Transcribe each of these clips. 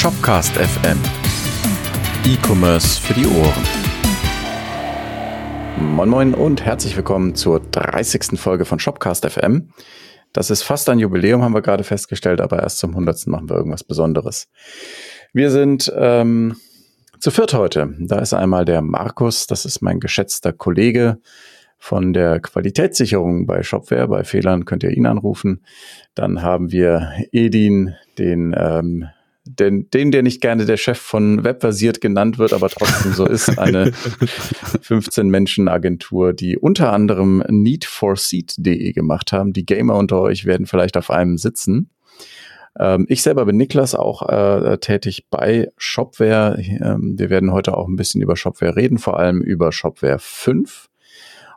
Shopcast FM. E-Commerce für die Ohren. Moin Moin und herzlich willkommen zur 30. Folge von Shopcast FM. Das ist fast ein Jubiläum, haben wir gerade festgestellt, aber erst zum 100. machen wir irgendwas Besonderes. Wir sind ähm, zu viert heute. Da ist einmal der Markus, das ist mein geschätzter Kollege von der Qualitätssicherung bei Shopware. Bei Fehlern könnt ihr ihn anrufen. Dann haben wir Edin, den, ähm, den, den, der nicht gerne der Chef von Webbasiert genannt wird, aber trotzdem so ist, eine 15-Menschen-Agentur, die unter anderem needforseat.de gemacht haben. Die Gamer unter euch werden vielleicht auf einem sitzen. Ähm, ich selber bin Niklas, auch äh, tätig bei Shopware. Ähm, wir werden heute auch ein bisschen über Shopware reden, vor allem über Shopware 5.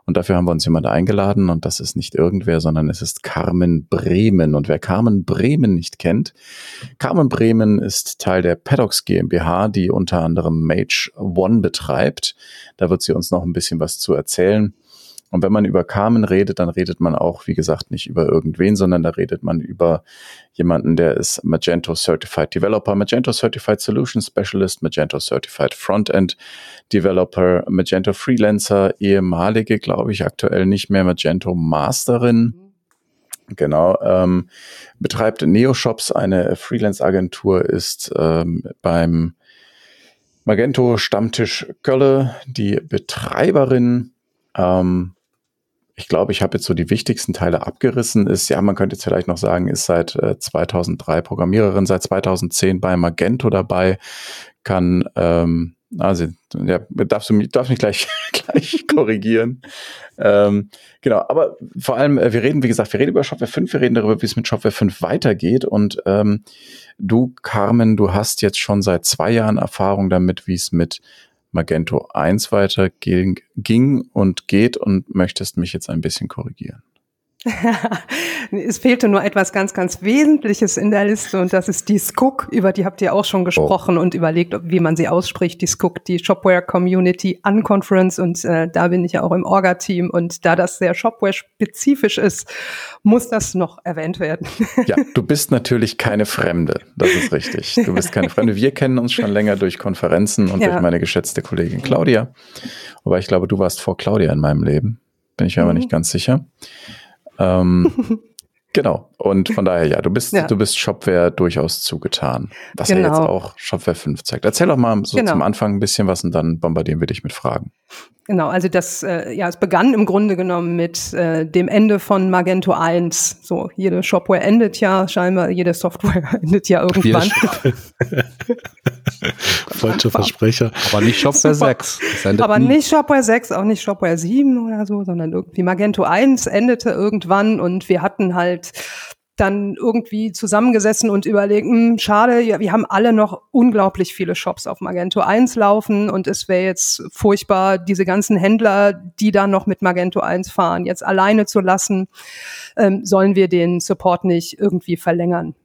Und dafür haben wir uns jemand eingeladen und das ist nicht irgendwer, sondern es ist Carmen Bremen. Und wer Carmen Bremen nicht kennt, Carmen Bremen ist Teil der Paddocks GmbH, die unter anderem Mage One betreibt. Da wird sie uns noch ein bisschen was zu erzählen. Und wenn man über Carmen redet, dann redet man auch, wie gesagt, nicht über irgendwen, sondern da redet man über jemanden, der ist Magento Certified Developer, Magento Certified Solution Specialist, Magento Certified Frontend Developer, Magento Freelancer, ehemalige, glaube ich, aktuell nicht mehr Magento Masterin. Genau, ähm, betreibt Neoshops, eine Freelance-Agentur, ist ähm, beim Magento Stammtisch Kölle die Betreiberin. Ähm, ich glaube, ich habe jetzt so die wichtigsten Teile abgerissen. Ist, ja, man könnte jetzt vielleicht noch sagen, ist seit äh, 2003 Programmiererin, seit 2010 bei Magento dabei, kann, ähm, also, ja, darfst du mich, darfst mich gleich, gleich korrigieren. Ähm, genau, aber vor allem, äh, wir reden, wie gesagt, wir reden über Shopware 5, wir reden darüber, wie es mit Shopware 5 weitergeht. Und ähm, du, Carmen, du hast jetzt schon seit zwei Jahren Erfahrung damit, wie es mit Magento 1 weiter ging, ging und geht und möchtest mich jetzt ein bisschen korrigieren. es fehlte nur etwas ganz, ganz Wesentliches in der Liste und das ist die Skook, über die habt ihr auch schon gesprochen oh. und überlegt, wie man sie ausspricht, die Skook, die Shopware Community Unconference und äh, da bin ich ja auch im Orga-Team und da das sehr Shopware-spezifisch ist, muss das noch erwähnt werden. ja, du bist natürlich keine Fremde, das ist richtig. Du bist keine Fremde. Wir kennen uns schon länger durch Konferenzen und ja. durch meine geschätzte Kollegin Claudia, wobei ich glaube, du warst vor Claudia in meinem Leben, bin ich mir mhm. aber nicht ganz sicher. Ähm, genau. Und von daher, ja, du bist, ja. du bist Shopware durchaus zugetan. Was genau. ja jetzt auch Shopware 5 zeigt. Erzähl doch mal so genau. zum Anfang ein bisschen was und dann bombardieren wir dich mit Fragen. Genau, also das, äh, ja, es begann im Grunde genommen mit äh, dem Ende von Magento 1. So, jede Shopware endet ja, scheinbar jede Software endet ja irgendwann. Falsche Versprecher. Aber nicht Shopware Super. 6. Aber nicht Shopware 6, auch nicht Shopware 7 oder so, sondern irgendwie Magento 1 endete irgendwann und wir hatten halt dann irgendwie zusammengesessen und überlegt, hm, schade, ja, wir haben alle noch unglaublich viele Shops auf Magento 1 laufen und es wäre jetzt furchtbar, diese ganzen Händler, die da noch mit Magento 1 fahren, jetzt alleine zu lassen. Ähm, sollen wir den Support nicht irgendwie verlängern?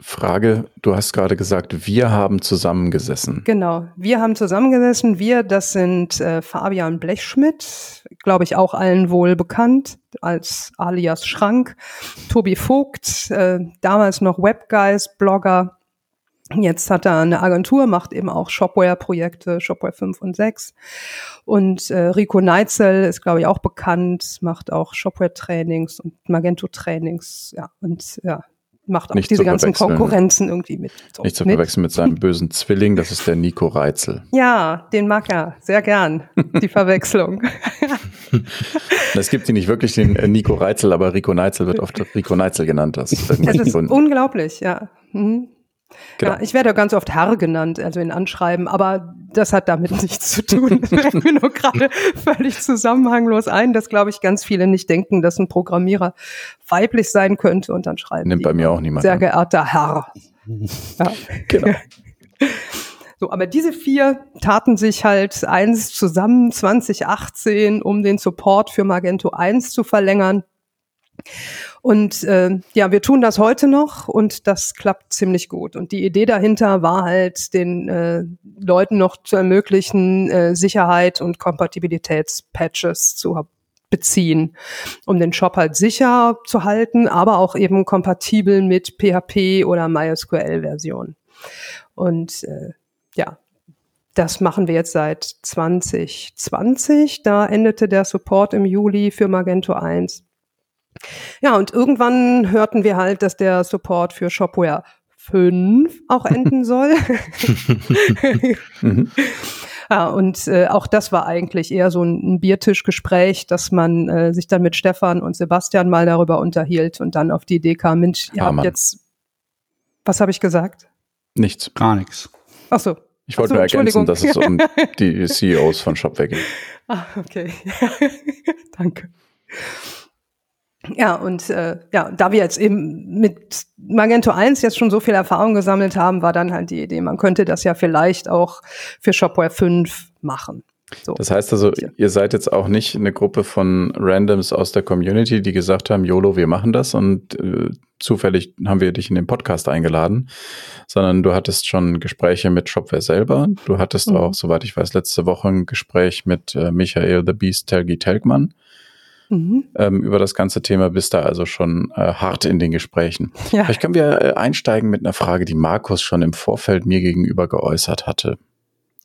Frage, du hast gerade gesagt, wir haben zusammengesessen. Genau, wir haben zusammengesessen. Wir, das sind äh, Fabian Blechschmidt, glaube ich auch allen wohl bekannt als alias Schrank, Tobi Vogt, äh, damals noch Webguys, Blogger. Jetzt hat er eine Agentur, macht eben auch Shopware-Projekte, Shopware 5 und 6. Und äh, Rico Neitzel ist, glaube ich, auch bekannt, macht auch Shopware-Trainings und Magento-Trainings. Ja, und ja, macht auch nicht diese ganzen Konkurrenzen irgendwie mit. So, nicht zu verwechseln mit seinem bösen Zwilling, das ist der Nico Reitzel. Ja, den mag er sehr gern, die Verwechslung. Es gibt ihn nicht wirklich, den äh, Nico Reitzel, aber Rico Neitzel wird oft Rico Neitzel genannt. Das, das ist unglaublich, ja. Mhm. Genau. Ja, ich werde ganz oft Herr genannt, also in Anschreiben, aber das hat damit nichts zu tun. Das fällt mir nur gerade völlig zusammenhanglos ein, dass, glaube ich, ganz viele nicht denken, dass ein Programmierer weiblich sein könnte und dann schreiben Nimmt bei mir auch niemand. Sehr an. geehrter Herr. Ja. Genau. So, aber diese vier taten sich halt eins zusammen 2018, um den Support für Magento 1 zu verlängern. Und äh, ja, wir tun das heute noch und das klappt ziemlich gut. Und die Idee dahinter war halt, den äh, Leuten noch zu ermöglichen, äh, Sicherheit und Kompatibilitätspatches zu beziehen, um den Shop halt sicher zu halten, aber auch eben kompatibel mit PHP oder MySQL-Version. Und äh, ja, das machen wir jetzt seit 2020. Da endete der Support im Juli für Magento 1. Ja, und irgendwann hörten wir halt, dass der Support für Shopware 5 auch enden soll. mhm. Ja, und äh, auch das war eigentlich eher so ein, ein Biertischgespräch, dass man äh, sich dann mit Stefan und Sebastian mal darüber unterhielt und dann auf die Idee kam, Mensch, ihr ah, habt jetzt, was habe ich gesagt? Nichts. Gar nichts. Ach so. Ich wollte nur ergänzen, dass es um die CEOs von Shopware geht. Ah, okay. Danke. Ja, und äh, ja, da wir jetzt eben mit Magento 1 jetzt schon so viel Erfahrung gesammelt haben, war dann halt die Idee, man könnte das ja vielleicht auch für Shopware 5 machen. So. Das heißt also, ihr seid jetzt auch nicht eine Gruppe von Randoms aus der Community, die gesagt haben, YOLO, wir machen das und äh, zufällig haben wir dich in den Podcast eingeladen, sondern du hattest schon Gespräche mit Shopware selber. Du hattest mhm. auch, soweit ich weiß, letzte Woche ein Gespräch mit äh, Michael the Beast Telgi Telgmann mhm. ähm, über das ganze Thema, bist da also schon äh, hart in den Gesprächen. Ja. Vielleicht können wir äh, einsteigen mit einer Frage, die Markus schon im Vorfeld mir gegenüber geäußert hatte.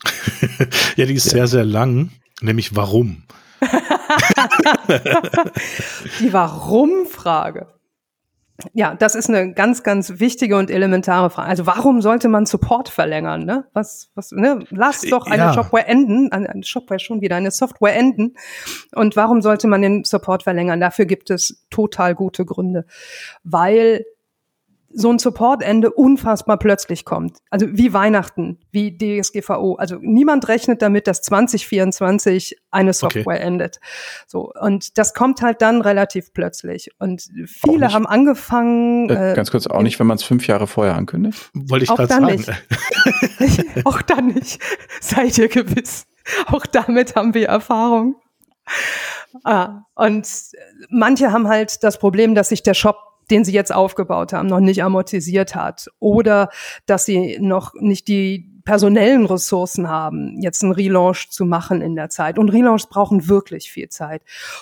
ja, die ist ja. sehr, sehr lang, nämlich warum? die Warum-Frage. Ja, das ist eine ganz, ganz wichtige und elementare Frage. Also warum sollte man Support verlängern? Ne? Was, was, ne? Lass doch eine ja. Shopware enden, eine Shopware schon wieder, eine Software enden. Und warum sollte man den Support verlängern? Dafür gibt es total gute Gründe. Weil so ein Supportende unfassbar plötzlich kommt. Also wie Weihnachten, wie DSGVO. Also niemand rechnet damit, dass 2024 eine Software okay. endet. So. Und das kommt halt dann relativ plötzlich. Und viele haben angefangen. Äh, äh, ganz kurz, auch nicht, wenn man es fünf Jahre vorher ankündigt? Wollte ich gerade sagen. Nicht. auch dann nicht. Seid ihr gewiss. Auch damit haben wir Erfahrung. Ah, und manche haben halt das Problem, dass sich der Shop den sie jetzt aufgebaut haben, noch nicht amortisiert hat oder dass sie noch nicht die personellen Ressourcen haben, jetzt einen Relaunch zu machen in der Zeit. Und Relaunchs brauchen wirklich viel Zeit.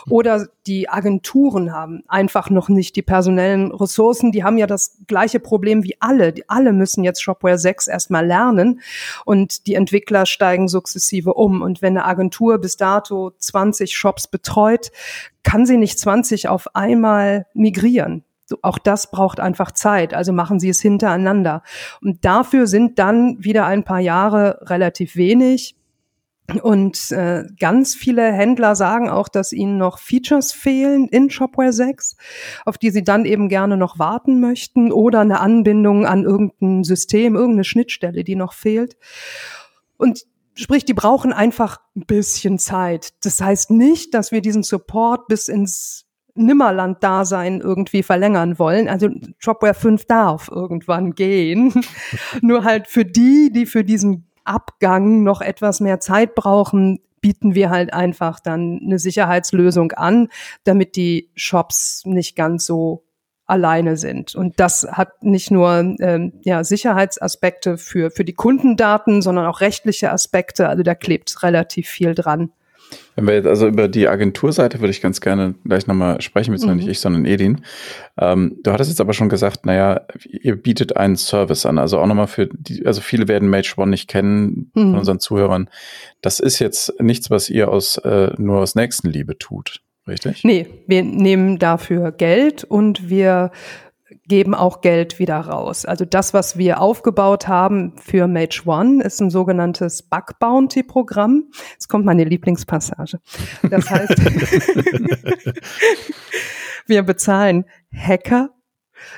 Oder die Agenturen haben einfach noch nicht die personellen Ressourcen. Die haben ja das gleiche Problem wie alle. Die, alle müssen jetzt Shopware 6 erstmal lernen und die Entwickler steigen sukzessive um. Und wenn eine Agentur bis dato 20 Shops betreut, kann sie nicht 20 auf einmal migrieren auch das braucht einfach Zeit. Also machen Sie es hintereinander. Und dafür sind dann wieder ein paar Jahre relativ wenig. Und äh, ganz viele Händler sagen auch, dass ihnen noch Features fehlen in Shopware 6, auf die sie dann eben gerne noch warten möchten oder eine Anbindung an irgendein System, irgendeine Schnittstelle, die noch fehlt. Und sprich, die brauchen einfach ein bisschen Zeit. Das heißt nicht, dass wir diesen Support bis ins Nimmerland-Dasein irgendwie verlängern wollen. Also Dropware 5 darf irgendwann gehen. Nur halt für die, die für diesen Abgang noch etwas mehr Zeit brauchen, bieten wir halt einfach dann eine Sicherheitslösung an, damit die Shops nicht ganz so alleine sind. Und das hat nicht nur ähm, ja, Sicherheitsaspekte für, für die Kundendaten, sondern auch rechtliche Aspekte. Also da klebt relativ viel dran. Wenn wir jetzt also über die Agenturseite würde ich ganz gerne gleich nochmal sprechen, beziehungsweise mhm. nicht ich, sondern Edin. Ähm, du hattest jetzt aber schon gesagt, naja, ihr bietet einen Service an, also auch nochmal für die, also viele werden Mage One nicht kennen mhm. von unseren Zuhörern. Das ist jetzt nichts, was ihr aus äh, nur aus Nächstenliebe tut, richtig? Nee, wir nehmen dafür Geld und wir geben auch Geld wieder raus. Also das, was wir aufgebaut haben für Mage One, ist ein sogenanntes Bug Bounty Programm. Jetzt kommt meine Lieblingspassage. Das heißt, wir bezahlen Hacker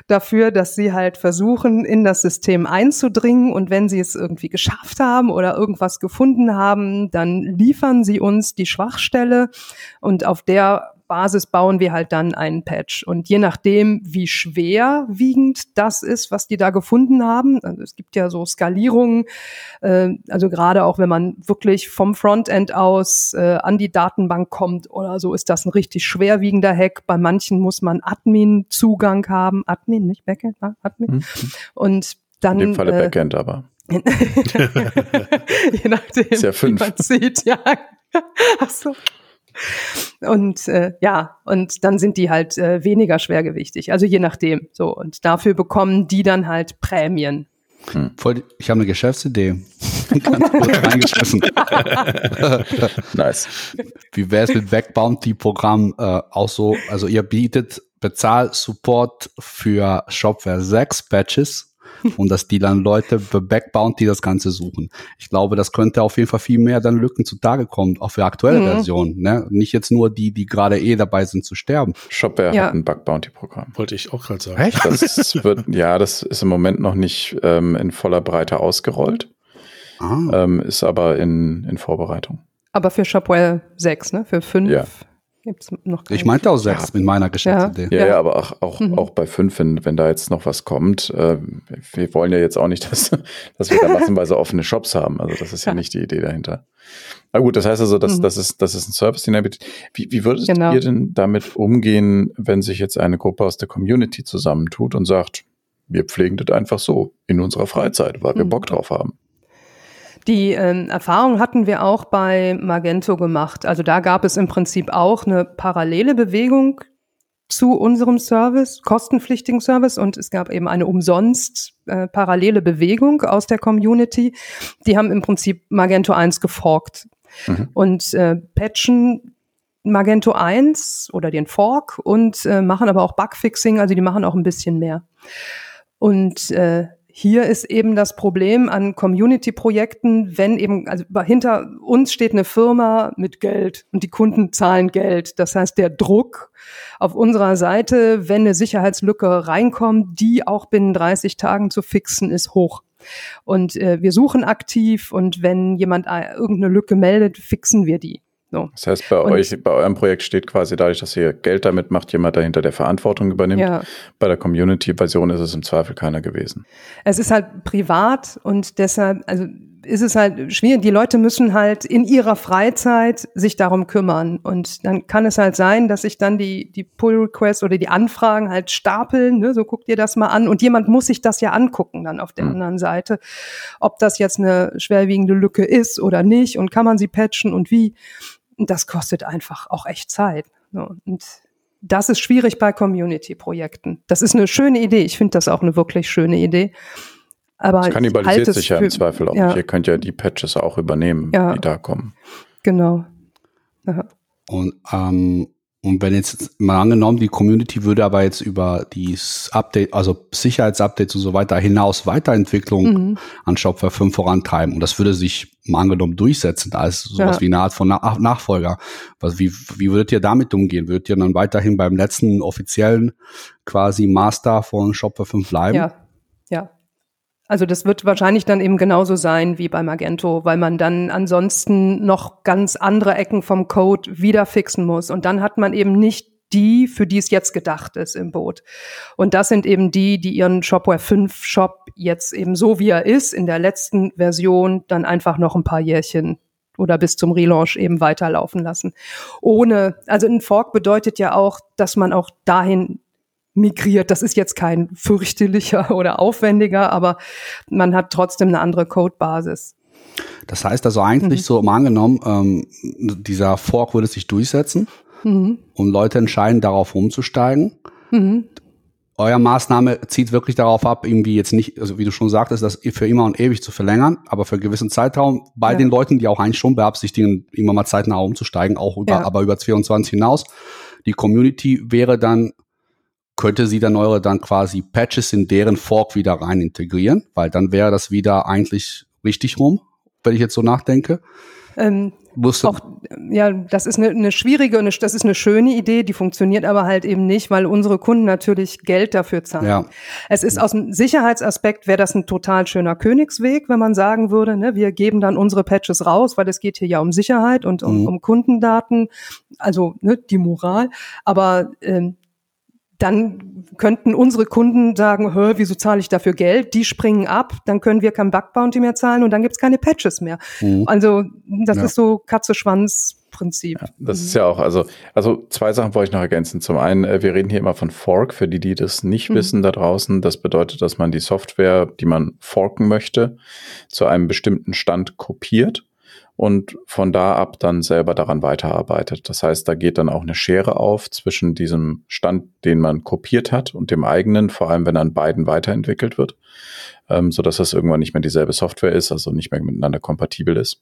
dafür, dass sie halt versuchen, in das System einzudringen und wenn sie es irgendwie geschafft haben oder irgendwas gefunden haben, dann liefern sie uns die Schwachstelle und auf der Basis bauen wir halt dann einen Patch. Und je nachdem, wie schwerwiegend das ist, was die da gefunden haben, also es gibt ja so Skalierungen, äh, also gerade auch wenn man wirklich vom Frontend aus äh, an die Datenbank kommt oder so, ist das ein richtig schwerwiegender Hack. Bei manchen muss man Admin-Zugang haben. Admin, nicht Backend, ah, Admin. Mhm. Und dann. In dem Falle äh, Backend aber. Je nachdem, ist ja fünf. wie man sieht, ja. Ach so. Und äh, ja, und dann sind die halt äh, weniger schwergewichtig, also je nachdem. So und dafür bekommen die dann halt Prämien. Hm. Voll, ich habe eine Geschäftsidee. Ganz kurz reingeschmissen. Nice. Wie wäre es mit Backbounty-Programm äh, auch so? Also ihr bietet Bezahl-Support für Shopware 6 Patches und dass die dann Leute für Backbounty das Ganze suchen. Ich glaube, das könnte auf jeden Fall viel mehr dann Lücken zutage kommen, auch für aktuelle Mhm. Versionen. Ne? Nicht jetzt nur die, die gerade eh dabei sind zu sterben. Shopware Ja. hat ein Bug Bounty Programm. Wollte ich auch gerade sagen. Echt? Das wird, ja, das ist im Moment noch nicht ähm, in voller Breite ausgerollt, Ah. ähm, ist aber in, in Vorbereitung. Aber für Shopware 6, ne? Für 5 Ja. Gibt's noch Ich meinte auch sechs mit meiner Geschäftsidee. Ja, ja, Ja. aber auch, auch, Mhm. auch bei fünf, wenn, wenn da jetzt noch was kommt, äh, wir wollen ja jetzt auch nicht, dass, dass wir da massenweise offene Shops haben. Also das ist ja, Ja. nicht die Idee dahinter. Na gut, das heißt also, das, Mhm. das, ist, das ist ein Service, den er bietet. Wie, wie würdest Genau. ihr denn damit umgehen, wenn sich jetzt eine Gruppe aus der Community zusammentut und sagt, wir pflegen das einfach so in unserer Freizeit, weil wir Mhm. Bock drauf haben? Die ähm, Erfahrung hatten wir auch bei Magento gemacht. Also da gab es im Prinzip auch eine parallele Bewegung zu unserem Service, kostenpflichtigen Service, und es gab eben eine umsonst äh, parallele Bewegung aus der Community. Die haben im Prinzip Magento 1 geforkt Mhm. und äh, patchen Magento 1 oder den Fork und äh, machen aber auch Bugfixing, also die machen auch ein bisschen mehr. Und äh, hier ist eben das Problem an Community-Projekten, wenn eben, also hinter uns steht eine Firma mit Geld und die Kunden zahlen Geld. Das heißt, der Druck auf unserer Seite, wenn eine Sicherheitslücke reinkommt, die auch binnen 30 Tagen zu fixen, ist hoch. Und äh, wir suchen aktiv und wenn jemand äh, irgendeine Lücke meldet, fixen wir die. So. Das heißt, bei Und- euch, bei eurem Projekt steht quasi dadurch, dass ihr Geld damit macht, jemand dahinter, der Verantwortung übernimmt. Ja. Bei der Community-Version ist es im Zweifel keiner gewesen. Es ist halt privat und deshalb, also ist es halt schwierig. Die Leute müssen halt in ihrer Freizeit sich darum kümmern. Und dann kann es halt sein, dass sich dann die, die Pull-Requests oder die Anfragen halt stapeln. Ne? So guckt ihr das mal an. Und jemand muss sich das ja angucken dann auf der Mhm. anderen Seite. Ob das jetzt eine schwerwiegende Lücke ist oder nicht und kann man sie patchen und wie. Das kostet einfach auch echt Zeit. Ne? Und das ist schwierig bei Community-Projekten. Das ist eine schöne Idee. Ich finde das auch eine wirklich schöne Idee. Aber Das ich kannibalisiert sich ja im Zweifel auch ja. Ihr könnt ja die Patches auch übernehmen, Ja. die da kommen. Genau. Ja. Und, ähm, und wenn jetzt mal angenommen, die Community würde aber jetzt über die Update, also Sicherheitsupdates und so weiter hinaus Weiterentwicklung Mhm. an Shopware 5 vorantreiben und das würde sich mal angenommen durchsetzen als sowas Ja. wie eine Art von Na Nachfolger. Was, wie, wie würdet ihr damit umgehen? Würdet ihr dann weiterhin beim letzten offiziellen quasi Master von Shopware 5 bleiben? Ja, ja. Also das wird wahrscheinlich dann eben genauso sein wie bei Magento, weil man dann ansonsten noch ganz andere Ecken vom Code wieder fixen muss. Und dann hat man eben nicht die, für die es jetzt gedacht ist im Boot. Und das sind eben die, die ihren Shopware 5 Shop jetzt eben so wie er ist, in der letzten Version dann einfach noch ein paar Jährchen oder bis zum Relaunch eben weiterlaufen lassen. Ohne, also ein Fork bedeutet ja auch, dass man auch dahin migriert. Das ist jetzt kein fürchterlicher oder aufwendiger, aber man hat trotzdem eine andere Codebasis. Das heißt also eigentlich Mhm. so mal angenommen, ähm, dieser Fork würde sich durchsetzen Mhm. und Leute entscheiden, darauf umzusteigen. Mhm. Euer Maßnahme zieht wirklich darauf ab, irgendwie jetzt nicht, also wie du schon sagtest, das für immer und ewig zu verlängern, aber für einen gewissen Zeitraum bei Ja. den Leuten, die auch eigentlich schon beabsichtigen, immer mal zeitnah umzusteigen, auch über, Ja. aber über 22 hinaus. Die Community wäre dann, könnte sie dann eure dann quasi Patches in deren Fork wieder rein integrieren, weil dann wäre das wieder eigentlich richtig rum, wenn ich jetzt so nachdenke. Ähm, auch, ja, das ist eine, eine schwierige und das ist eine schöne Idee, die funktioniert aber halt eben nicht, weil unsere Kunden natürlich Geld dafür zahlen. Ja. Es ist aus dem Sicherheitsaspekt wäre das ein total schöner Königsweg, wenn man sagen würde, ne, wir geben dann unsere Patches raus, weil es geht hier ja um Sicherheit und um, Mhm. um Kundendaten, also ne, die Moral. Aber ähm, dann könnten unsere Kunden sagen, Hör, wieso zahle ich dafür Geld? Die springen ab, dann können wir kein Bug Bounty mehr zahlen und dann gibt's keine Patches mehr. Mhm. Also das Ja. ist so Katze-Schwanz-Prinzip. Das ist ja auch, also, also zwei Sachen wollte ich noch ergänzen. Zum einen, äh, wir reden hier immer von Fork, für die, die das nicht Mhm. wissen da draußen. Das bedeutet, dass man die Software, die man forken möchte, zu einem bestimmten Stand kopiert und von da ab dann selber daran weiterarbeitet. Das heißt, da geht dann auch eine Schere auf zwischen diesem Stand, den man kopiert hat und dem eigenen, vor allem wenn an beiden weiterentwickelt wird, ähm, so dass das irgendwann nicht mehr dieselbe Software ist, also nicht mehr miteinander kompatibel ist.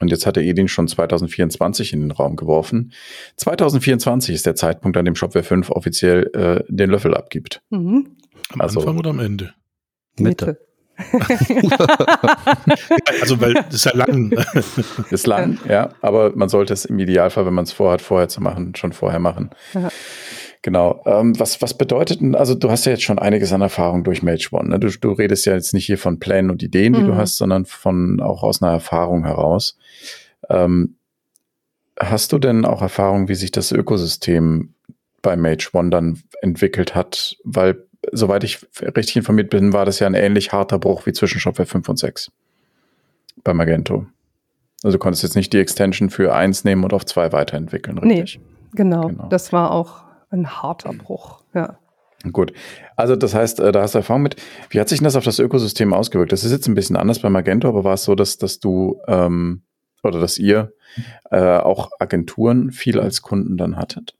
Und jetzt hat der Edin schon 2024 in den Raum geworfen. 2024 ist der Zeitpunkt, an dem Shopware 5 offiziell äh, den Löffel abgibt. Mhm. Am also, Anfang oder am Ende? Mitte. Mitte. Also, weil das ist ja lang. ist lang, ja. Aber man sollte es im Idealfall, wenn man es vorhat, vorher zu machen, schon vorher machen. Ja. Genau. Ähm, was, was bedeutet denn, also du hast ja jetzt schon einiges an Erfahrung durch Mage One. Ne? Du, du redest ja jetzt nicht hier von Plänen und Ideen, die mhm. du hast, sondern von auch aus einer Erfahrung heraus. Ähm, hast du denn auch Erfahrung, wie sich das Ökosystem bei Mage One dann entwickelt hat? Weil soweit ich richtig informiert bin, war das ja ein ähnlich harter Bruch wie zwischen Shopware 5 und 6 bei Magento. Also du konntest jetzt nicht die Extension für 1 nehmen und auf 2 weiterentwickeln, richtig? Nee, genau. genau. Das war auch ein harter Bruch, ja. Gut. Also das heißt, äh, da hast du Erfahrung mit. Wie hat sich denn das auf das Ökosystem ausgewirkt? Das ist jetzt ein bisschen anders bei Magento, aber war es so, dass, dass du ähm, oder dass ihr äh, auch Agenturen viel als Kunden dann hattet?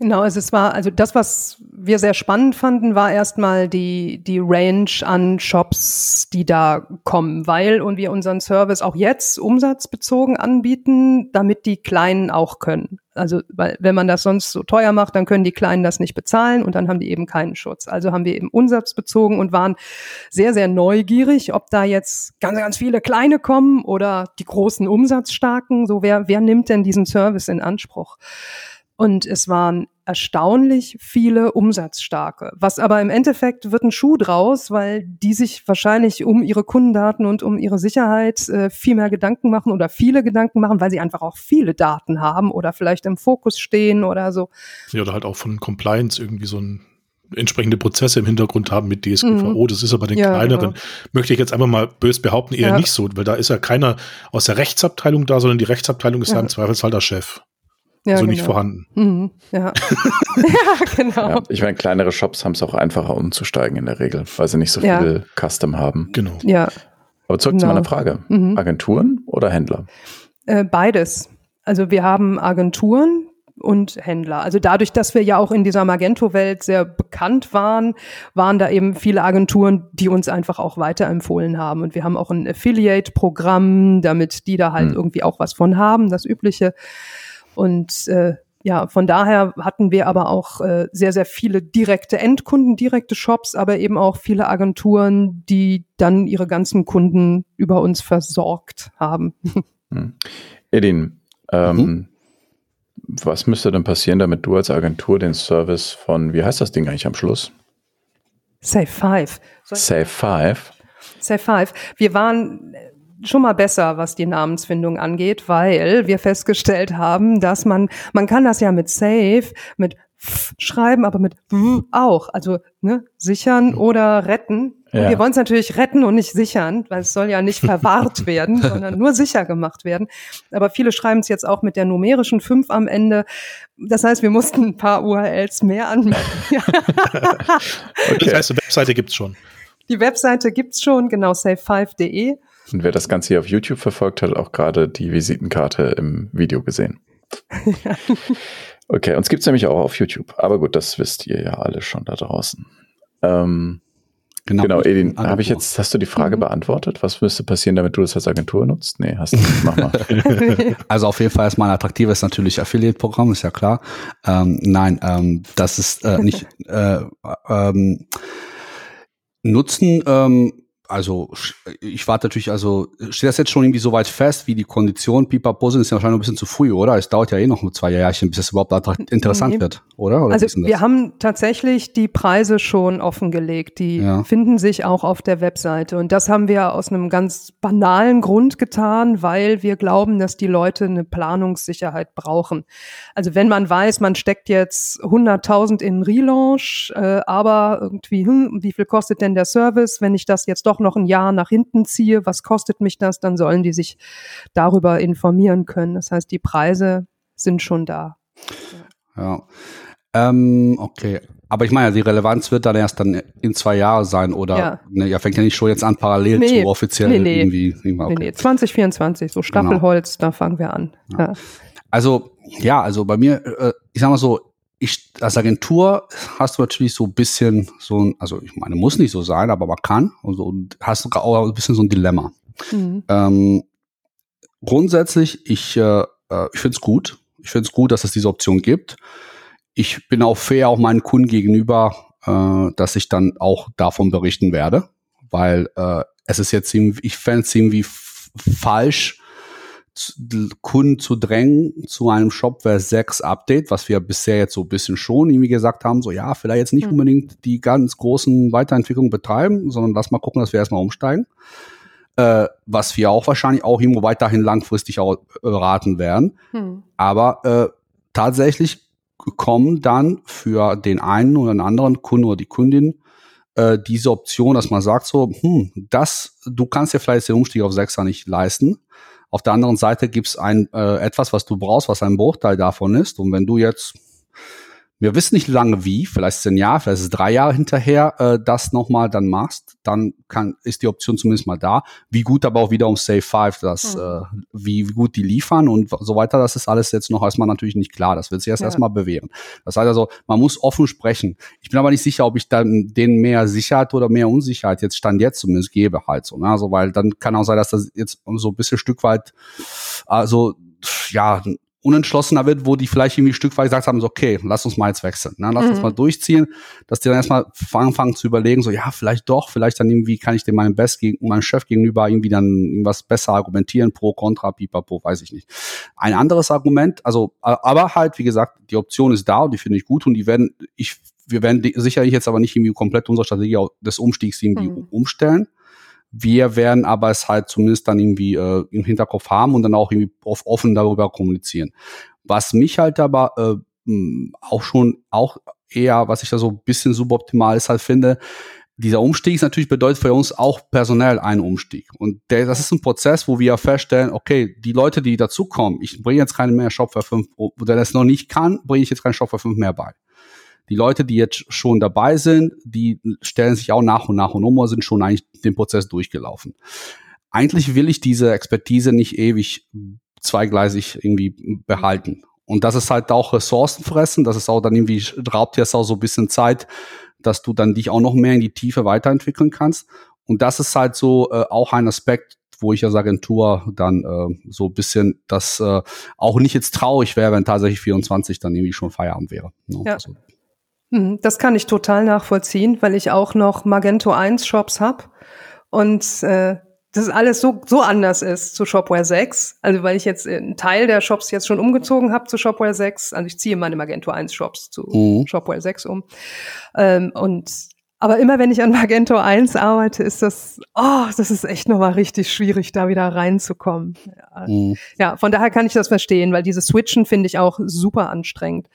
Genau, also es war, also das, was wir sehr spannend fanden, war erstmal die, die Range an Shops, die da kommen, weil und wir unseren Service auch jetzt umsatzbezogen anbieten, damit die Kleinen auch können. Also, weil, wenn man das sonst so teuer macht, dann können die Kleinen das nicht bezahlen und dann haben die eben keinen Schutz. Also haben wir eben umsatzbezogen und waren sehr, sehr neugierig, ob da jetzt ganz, ganz viele Kleine kommen oder die großen Umsatzstarken. So, wer, wer nimmt denn diesen Service in Anspruch? Und es waren erstaunlich viele Umsatzstarke. Was aber im Endeffekt wird ein Schuh draus, weil die sich wahrscheinlich um ihre Kundendaten und um ihre Sicherheit äh, viel mehr Gedanken machen oder viele Gedanken machen, weil sie einfach auch viele Daten haben oder vielleicht im Fokus stehen oder so. Ja, oder halt auch von Compliance irgendwie so ein entsprechende Prozesse im Hintergrund haben mit DSGVO. Mhm. Das ist aber den ja, kleineren, genau. möchte ich jetzt einfach mal bös behaupten, eher ja. nicht so, weil da ist ja keiner aus der Rechtsabteilung da, sondern die Rechtsabteilung ist ja, ja im Zweifelsfall der Chef. Ja, so genau. nicht vorhanden. Mhm, ja. ja, genau. Ja, ich meine, kleinere Shops haben es auch einfacher umzusteigen in der Regel, weil sie nicht so ja. viel Custom haben. Genau. Ja. Aber zurück genau. zu meiner Frage. Mhm. Agenturen oder Händler? Äh, beides. Also wir haben Agenturen, und Händler. Also dadurch, dass wir ja auch in dieser Magento-Welt sehr bekannt waren, waren da eben viele Agenturen, die uns einfach auch weiterempfohlen haben. Und wir haben auch ein Affiliate-Programm, damit die da halt mhm. irgendwie auch was von haben, das Übliche. Und äh, ja, von daher hatten wir aber auch äh, sehr, sehr viele direkte Endkunden, direkte Shops, aber eben auch viele Agenturen, die dann ihre ganzen Kunden über uns versorgt haben. Hm. Edin, ähm, mhm. was müsste denn passieren, damit du als Agentur den Service von, wie heißt das Ding eigentlich am Schluss? Safe Five. Safe Five. Safe Five. Wir waren schon mal besser, was die Namensfindung angeht, weil wir festgestellt haben, dass man, man kann das ja mit Safe, mit F schreiben, aber mit W auch. Also ne, sichern oder retten. Ja. wir wollen es natürlich retten und nicht sichern, weil es soll ja nicht verwahrt werden, sondern nur sicher gemacht werden. Aber viele schreiben es jetzt auch mit der numerischen 5 am Ende. Das heißt, wir mussten ein paar URLs mehr anmelden. okay. Das heißt, die Webseite gibt's schon. Die Webseite gibt's schon, genau, safe5.de. Und wer das Ganze hier auf YouTube verfolgt, hat auch gerade die Visitenkarte im Video gesehen. okay, uns gibt es nämlich auch auf YouTube. Aber gut, das wisst ihr ja alle schon da draußen. Ähm, genau, genau Edin, habe ich jetzt, hast du die Frage mhm. beantwortet? Was müsste passieren, damit du das als Agentur nutzt? Nee, hast du nicht. Mach mal. also auf jeden Fall ist mein attraktives natürlich Affiliate-Programm, ist ja klar. Ähm, nein, ähm, das ist äh, nicht äh, ähm, Nutzen ähm, also ich warte natürlich, also steht das jetzt schon irgendwie so weit fest, wie die Kondition Pipapo sind, ist ja wahrscheinlich ein bisschen zu früh, oder? Es dauert ja eh noch zwei Jährchen, bis es überhaupt interessant nee. wird, oder? oder also wir haben tatsächlich die Preise schon offengelegt, die ja. finden sich auch auf der Webseite und das haben wir aus einem ganz banalen Grund getan, weil wir glauben, dass die Leute eine Planungssicherheit brauchen. Also wenn man weiß, man steckt jetzt 100.000 in Relaunch, äh, aber irgendwie, hm, wie viel kostet denn der Service, wenn ich das jetzt doch noch ein Jahr nach hinten ziehe, was kostet mich das, dann sollen die sich darüber informieren können. Das heißt, die Preise sind schon da. Ja. Ähm, okay. Aber ich meine, die Relevanz wird dann erst dann in zwei Jahren sein oder ja. ne, ja, fängt ja nicht schon jetzt an, parallel nee, zu offiziell nee, nee. irgendwie. Okay. Nee, nee, 2024, so Staffelholz, genau. da fangen wir an. Ja. Ja. Also, ja, also bei mir, äh, ich sag mal so, ich, als Agentur hast du natürlich so ein bisschen so ein, also ich meine, muss nicht so sein, aber man kann. Also, und hast du auch ein bisschen so ein Dilemma. Mhm. Ähm, grundsätzlich, ich, äh, äh ich finde es gut. Ich finde es gut, dass es diese Option gibt ich bin auch fair auch meinen Kunden gegenüber, äh, dass ich dann auch davon berichten werde, weil äh, es ist jetzt irgendwie, ich fände es irgendwie falsch, Kunden zu drängen zu einem Shopware 6 Update, was wir bisher jetzt so ein bisschen schon irgendwie gesagt haben, so ja, vielleicht jetzt nicht mhm. unbedingt die ganz großen Weiterentwicklungen betreiben, sondern lass mal gucken, dass wir erstmal umsteigen. Äh, was wir auch wahrscheinlich auch irgendwo weiterhin langfristig auch äh, raten werden. Mhm. Aber äh, tatsächlich kommen dann für den einen oder den anderen Kunden oder die Kundin äh, diese Option, dass man sagt so, hm, das, du kannst dir vielleicht den Umstieg auf Sechser nicht leisten. Auf der anderen Seite gibt's ein äh, etwas, was du brauchst, was ein Bruchteil davon ist. Und wenn du jetzt wir wissen nicht lange wie, vielleicht ist ein Jahr, vielleicht ist es drei Jahre hinterher, äh, das nochmal dann machst, dann kann, ist die Option zumindest mal da. Wie gut aber auch wieder um Save 5, das, mhm. äh, wie, wie gut die liefern und so weiter, das ist alles jetzt noch erstmal natürlich nicht klar. Das wird sich erst ja. erstmal bewähren. Das heißt also, man muss offen sprechen. Ich bin aber nicht sicher, ob ich dann denen mehr Sicherheit oder mehr Unsicherheit jetzt Stand jetzt zumindest gebe halt so. Ne? Also, weil dann kann auch sein, dass das jetzt so ein bisschen Stück weit, also ja, unentschlossener wird, wo die vielleicht irgendwie stückweise gesagt haben, so, okay, lass uns mal jetzt wechseln, ne? lass mhm. uns mal durchziehen, dass die dann erstmal anfangen zu überlegen, so, ja, vielleicht doch, vielleicht dann irgendwie kann ich dem meinem Best gegen, meinem Chef gegenüber irgendwie dann irgendwas besser argumentieren, pro, contra, pipapo, weiß ich nicht. Ein anderes Argument, also, aber halt, wie gesagt, die Option ist da und die finde ich gut und die werden, ich, wir werden sicherlich jetzt aber nicht irgendwie komplett unsere Strategie des Umstiegs irgendwie mhm. umstellen. Wir werden aber es halt zumindest dann irgendwie äh, im Hinterkopf haben und dann auch irgendwie offen darüber kommunizieren. Was mich halt aber äh, hm, auch schon auch eher, was ich da so ein bisschen suboptimal ist halt finde, dieser Umstieg ist natürlich bedeutet für uns auch personell ein Umstieg. Und der, das ist ein Prozess, wo wir feststellen, okay, die Leute, die dazukommen, ich bringe jetzt keine mehr Shopware 5, oder das noch nicht kann, bringe ich jetzt keinen Shopware 5 mehr bei. Die Leute, die jetzt schon dabei sind, die stellen sich auch nach und nach und um und sind schon eigentlich den Prozess durchgelaufen. Eigentlich will ich diese Expertise nicht ewig zweigleisig irgendwie behalten. Und das ist halt auch Ressourcen fressen, das ist auch dann irgendwie, raubt dir auch so ein bisschen Zeit, dass du dann dich auch noch mehr in die Tiefe weiterentwickeln kannst. Und das ist halt so äh, auch ein Aspekt, wo ich als Agentur dann äh, so ein bisschen das äh, auch nicht jetzt traurig wäre, wenn tatsächlich 24 dann irgendwie schon Feierabend wäre. Ne? Ja. Also, das kann ich total nachvollziehen, weil ich auch noch Magento 1 Shops hab und äh, das alles so, so anders ist zu Shopware 6. Also weil ich jetzt einen Teil der Shops jetzt schon umgezogen habe zu Shopware 6. Also ich ziehe meine Magento 1 Shops zu mhm. Shopware 6 um. Ähm, und aber immer wenn ich an Magento 1 arbeite, ist das, oh, das ist echt nochmal richtig schwierig, da wieder reinzukommen. Ja. Mhm. ja, von daher kann ich das verstehen, weil dieses Switchen finde ich auch super anstrengend.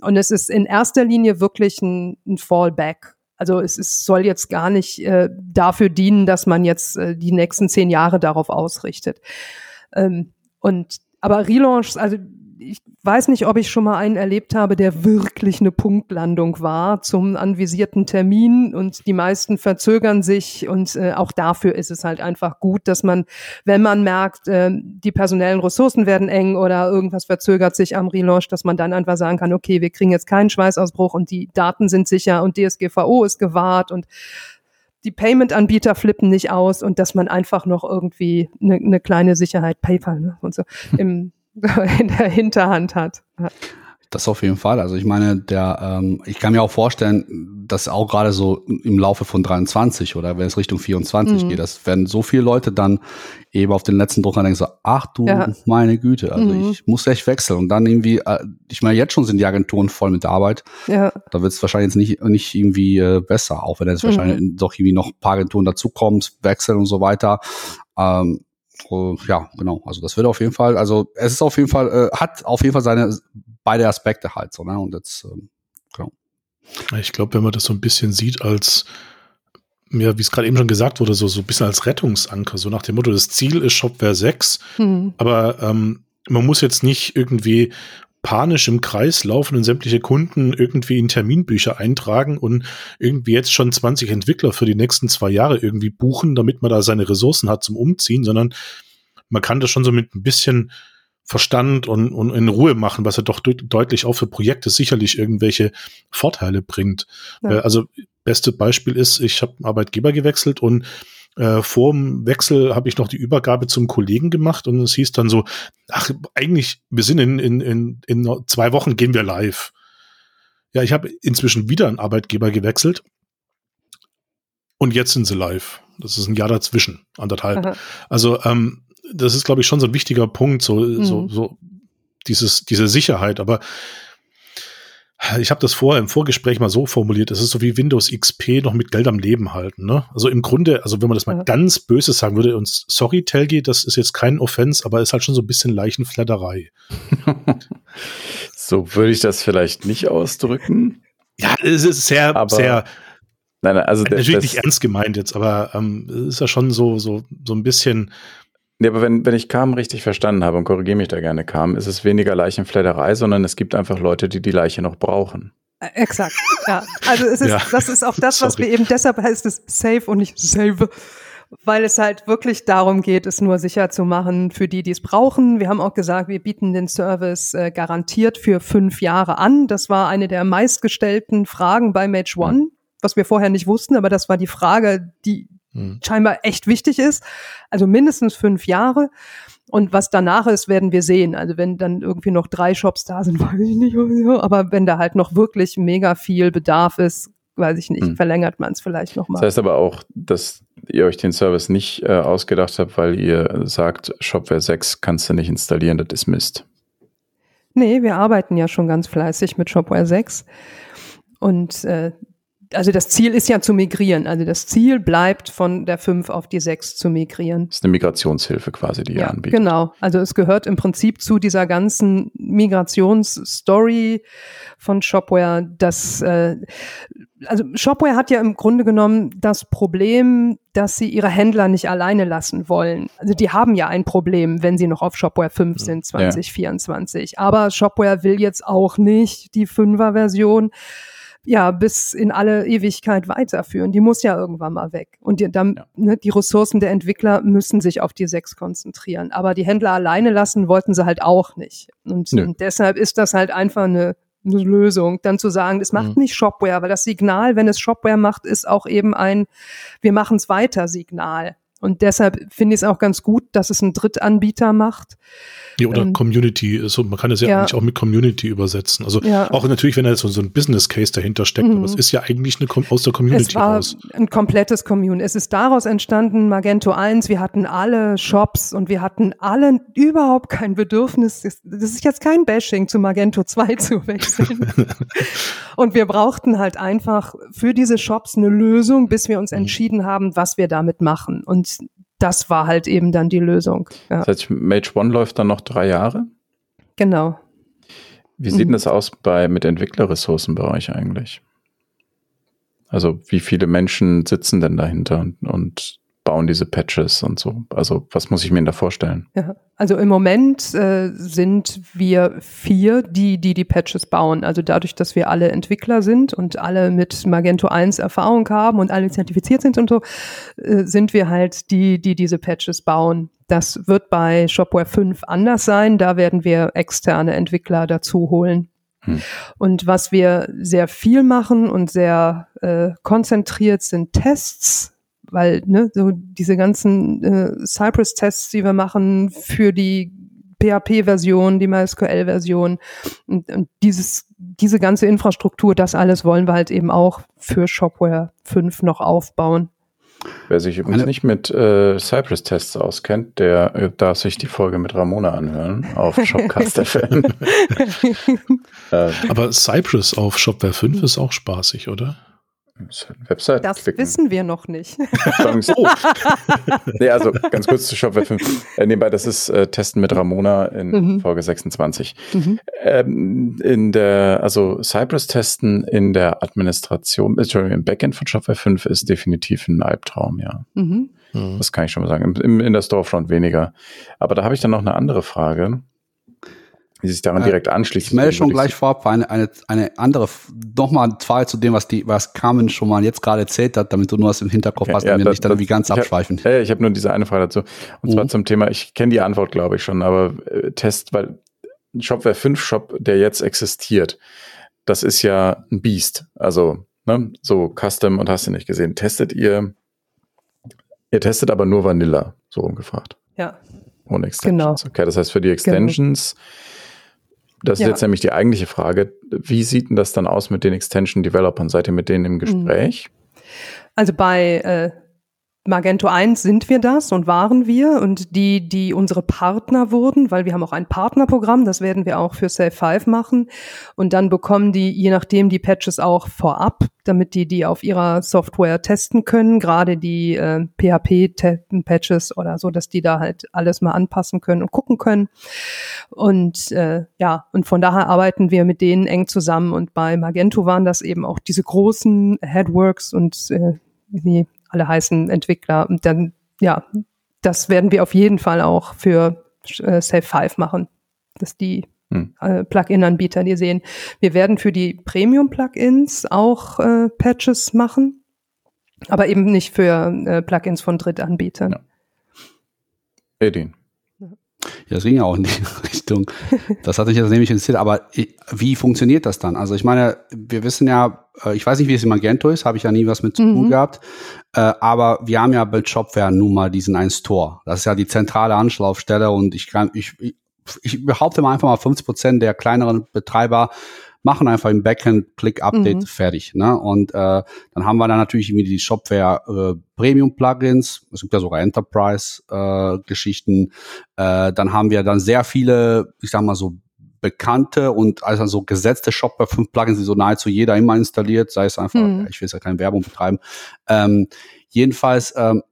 Und es ist in erster Linie wirklich ein, ein Fallback. Also es ist, soll jetzt gar nicht äh, dafür dienen, dass man jetzt äh, die nächsten zehn Jahre darauf ausrichtet. Ähm, und aber Relaunch, also ich weiß nicht, ob ich schon mal einen erlebt habe, der wirklich eine Punktlandung war zum anvisierten Termin und die meisten verzögern sich und äh, auch dafür ist es halt einfach gut, dass man, wenn man merkt, äh, die personellen Ressourcen werden eng oder irgendwas verzögert sich am Relaunch, dass man dann einfach sagen kann, okay, wir kriegen jetzt keinen Schweißausbruch und die Daten sind sicher und DSGVO ist gewahrt und die Payment-Anbieter flippen nicht aus und dass man einfach noch irgendwie eine, eine kleine Sicherheit, PayPal ne, und so, im, in der Hinterhand hat. Das auf jeden Fall. Also ich meine, der, ähm, ich kann mir auch vorstellen, dass auch gerade so im Laufe von 23 oder wenn es Richtung 24 mhm. geht, dass wenn so viele Leute dann eben auf den letzten Drucker denken so, ach du ja. meine Güte, also mhm. ich muss echt wechseln und dann irgendwie, äh, ich meine, jetzt schon sind die Agenturen voll mit Arbeit. Ja. Da wird es wahrscheinlich jetzt nicht, nicht irgendwie äh, besser, auch wenn jetzt mhm. wahrscheinlich doch irgendwie noch ein paar Agenturen dazukommen, wechseln und so weiter. Ähm, äh, ja, genau. Also das wird auf jeden Fall, also es ist auf jeden Fall, äh, hat auf jeden Fall seine beide Aspekte halt so, ne? Und jetzt, ähm, genau. Ich glaube, wenn man das so ein bisschen sieht als ja, wie es gerade eben schon gesagt wurde, so, so ein bisschen als Rettungsanker, so nach dem Motto, das Ziel ist Shopware 6, mhm. aber ähm, man muss jetzt nicht irgendwie panisch im Kreis laufen und sämtliche Kunden irgendwie in Terminbücher eintragen und irgendwie jetzt schon 20 Entwickler für die nächsten zwei Jahre irgendwie buchen, damit man da seine Ressourcen hat zum Umziehen, sondern man kann das schon so mit ein bisschen Verstand und, und in Ruhe machen, was ja doch de deutlich auch für Projekte sicherlich irgendwelche Vorteile bringt. Ja. Äh, also beste Beispiel ist, ich habe Arbeitgeber gewechselt und äh, vor dem Wechsel habe ich noch die Übergabe zum Kollegen gemacht und es hieß dann so, ach, eigentlich, wir sind in, in, in, in zwei Wochen gehen wir live. Ja, ich habe inzwischen wieder einen Arbeitgeber gewechselt und jetzt sind sie live. Das ist ein Jahr dazwischen, anderthalb. Aha. Also ähm, das ist, glaube ich, schon so ein wichtiger Punkt, so, mhm. so, so dieses, diese Sicherheit. Aber ich habe das vorher im Vorgespräch mal so formuliert, es ist so wie Windows XP noch mit Geld am Leben halten. Ne? Also im Grunde, also wenn man das mal ja. ganz böse sagen würde, und sorry, Telgi, das ist jetzt kein Offense, aber ist halt schon so ein bisschen Leichenflatterei. so würde ich das vielleicht nicht ausdrücken. Ja, es ist sehr, aber sehr. Nein, nein, also natürlich das, nicht ernst gemeint jetzt, aber ähm, es ist ja schon so, so, so ein bisschen Nee, aber wenn, wenn ich Kam richtig verstanden habe und korrigiere mich da gerne, Kam, ist es weniger Leichenfledderei, sondern es gibt einfach Leute, die die Leiche noch brauchen. Exakt, ja. Also es ist, ja. das ist auch das, was wir eben, deshalb heißt es safe und nicht save, weil es halt wirklich darum geht, es nur sicher zu machen für die, die es brauchen. Wir haben auch gesagt, wir bieten den Service äh, garantiert für fünf Jahre an. Das war eine der meistgestellten Fragen bei Mage One, was wir vorher nicht wussten, aber das war die Frage, die mhm. scheinbar echt wichtig ist. Also mindestens fünf Jahre. Und was danach ist, werden wir sehen. Also wenn dann irgendwie noch drei Shops da sind, weiß ich nicht. Aber wenn da halt noch wirklich mega viel Bedarf ist, weiß ich nicht, mhm. verlängert man es vielleicht nochmal. Das heißt aber auch, dass ihr euch den Service nicht äh, ausgedacht habt, weil ihr sagt, Shopware 6 kannst du nicht installieren, das ist Mist. Nee, wir arbeiten ja schon ganz fleißig mit Shopware 6. Und äh, also das Ziel ist ja zu migrieren. Also das Ziel bleibt von der 5 auf die 6 zu migrieren. Das ist eine Migrationshilfe quasi, die ja, ihr anbietet. Genau. Also es gehört im Prinzip zu dieser ganzen Migrationsstory von Shopware, dass äh, also Shopware hat ja im Grunde genommen das Problem, dass sie ihre Händler nicht alleine lassen wollen. Also die haben ja ein Problem, wenn sie noch auf Shopware 5 sind, 2024. Ja. Aber Shopware will jetzt auch nicht die 5er Version ja bis in alle Ewigkeit weiterführen. Die muss ja irgendwann mal weg. Und die, dann, ja. ne, die Ressourcen der Entwickler müssen sich auf die sechs konzentrieren. Aber die Händler alleine lassen wollten sie halt auch nicht. Und, und deshalb ist das halt einfach eine, eine Lösung, dann zu sagen, es macht mhm. nicht Shopware, weil das Signal, wenn es Shopware macht, ist auch eben ein Wir machen es weiter Signal. Und deshalb finde ich es auch ganz gut, dass es ein Drittanbieter macht. Ja, oder ähm, Community, so, man kann es ja, ja, eigentlich auch mit Community übersetzen. Also ja. auch natürlich, wenn da jetzt so, ein Business Case dahinter steckt, mhm. aber es ist ja eigentlich eine, aus der Community es war raus. Ein komplettes Community. Es ist daraus entstanden, Magento 1, wir hatten alle Shops und wir hatten alle überhaupt kein Bedürfnis. Das ist jetzt kein Bashing zu Magento 2 zu wechseln. und wir brauchten halt einfach für diese Shops eine Lösung, bis wir uns mhm. entschieden haben, was wir damit machen. Und das war halt eben dann die Lösung. Ja. Das heißt, Mage One läuft dann noch drei Jahre? Genau. Wie sieht mhm. das aus bei, mit Entwicklerressourcen bei euch eigentlich? Also wie viele Menschen sitzen denn dahinter und, und bauen diese Patches und so? Also was muss ich mir da vorstellen? Ja, also im Moment äh, sind wir vier, die, die die Patches bauen. Also dadurch, dass wir alle Entwickler sind und alle mit Magento 1 Erfahrung haben und alle zertifiziert sind und so, äh, sind wir halt die, die diese Patches bauen. Das wird bei Shopware 5 anders sein. Da werden wir externe Entwickler dazu holen. Hm. Und was wir sehr viel machen und sehr äh, konzentriert sind Tests weil ne, so diese ganzen äh, Cypress-Tests, die wir machen für die PHP-Version, die MySQL-Version und, und dieses, diese ganze Infrastruktur, das alles wollen wir halt eben auch für Shopware 5 noch aufbauen. Wer sich übrigens nicht mit äh, Cypress-Tests auskennt, der äh, darf sich die Folge mit Ramona anhören auf Shopcast.fm. äh, Aber Cypress auf Shopware 5 ist auch spaßig, oder? Website das klicken. wissen wir noch nicht. oh. nee, also ganz kurz zu Shopware 5. Äh, nebenbei, das ist äh, Testen mit Ramona in mhm. Folge 26. Mhm. Ähm, in der, also Cypress-Testen in der Administration, Entschuldigung, im Backend von Shopware 5 ist definitiv ein Albtraum, ja. Mhm. mhm. Das kann ich schon mal sagen. Im, im, in der Storefront weniger. Aber da habe ich dann noch eine andere Frage. Wie sich daran äh, direkt anschließt. Ich melde schon gleich vorab eine, eine, eine andere, nochmal Zahl zu dem, was die, was Carmen schon mal jetzt gerade erzählt hat, damit du nur was im Hinterkopf okay, hast ja, und wir das, nicht dann das, wie ganz abschweifen. Hab, ja, ich habe nur diese eine Frage dazu. Und mhm. zwar zum Thema, ich kenne die Antwort, glaube ich, schon, aber äh, Test, weil Shopware 5 Shop, der jetzt existiert, das ist ja ein Beast. Also, ne, so Custom und hast du nicht gesehen. Testet ihr, ihr testet aber nur Vanilla, so umgefragt. Ja. Ohne Extensions. Genau. Okay, das heißt für die Extensions, genau das ist ja. jetzt nämlich die eigentliche Frage. Wie sieht denn das dann aus mit den Extension-Developern? Seid ihr mit denen im mhm. Gespräch? Also bei äh, Magento 1 sind wir das und waren wir und die, die unsere Partner wurden, weil wir haben auch ein Partnerprogramm, das werden wir auch für Safe 5 machen. Und dann bekommen die, je nachdem, die Patches auch vorab, damit die die auf ihrer Software testen können, gerade die äh, PHP-Patches oder so, dass die da halt alles mal anpassen können und gucken können. Und äh, ja, und von daher arbeiten wir mit denen eng zusammen und bei Magento waren das eben auch diese großen Headworks und äh, die alle heißen Entwickler. Und dann, ja, das werden wir auf jeden Fall auch für äh, Safe 5 machen, dass die hm. äh, Plugin-Anbieter die sehen. Wir werden für die Premium-Plugins auch äh, Patches machen, aber eben nicht für äh, Plugins von Drittanbietern. Ja. Edin. Ja, das ging ja auch in die Richtung. Das hatte ich jetzt nämlich interessiert. Aber wie funktioniert das dann? Also ich meine, wir wissen ja, äh, ich weiß nicht, wie es in Magento ist, habe ich ja nie was mit zu tun mhm. gehabt. Äh, aber wir haben ja bei Shopware nun mal diesen einen Store. Das ist ja die zentrale Anschlaufstelle und ich kann, ich, ich behaupte mal einfach mal 50 Prozent der kleineren Betreiber machen einfach im Backend Click-Update mhm. fertig. Ne? Und äh, dann haben wir dann natürlich irgendwie die Shopware äh, Premium-Plugins, es gibt ja sogar Enterprise-Geschichten. Äh, äh, dann haben wir dann sehr viele, ich sag mal so, bekannte und also so gesetzte Shopware 5 Plugins, die so nahezu jeder immer installiert, sei es einfach, mhm. ich will jetzt ja keine Werbung betreiben. Ähm, jedenfalls, ähm,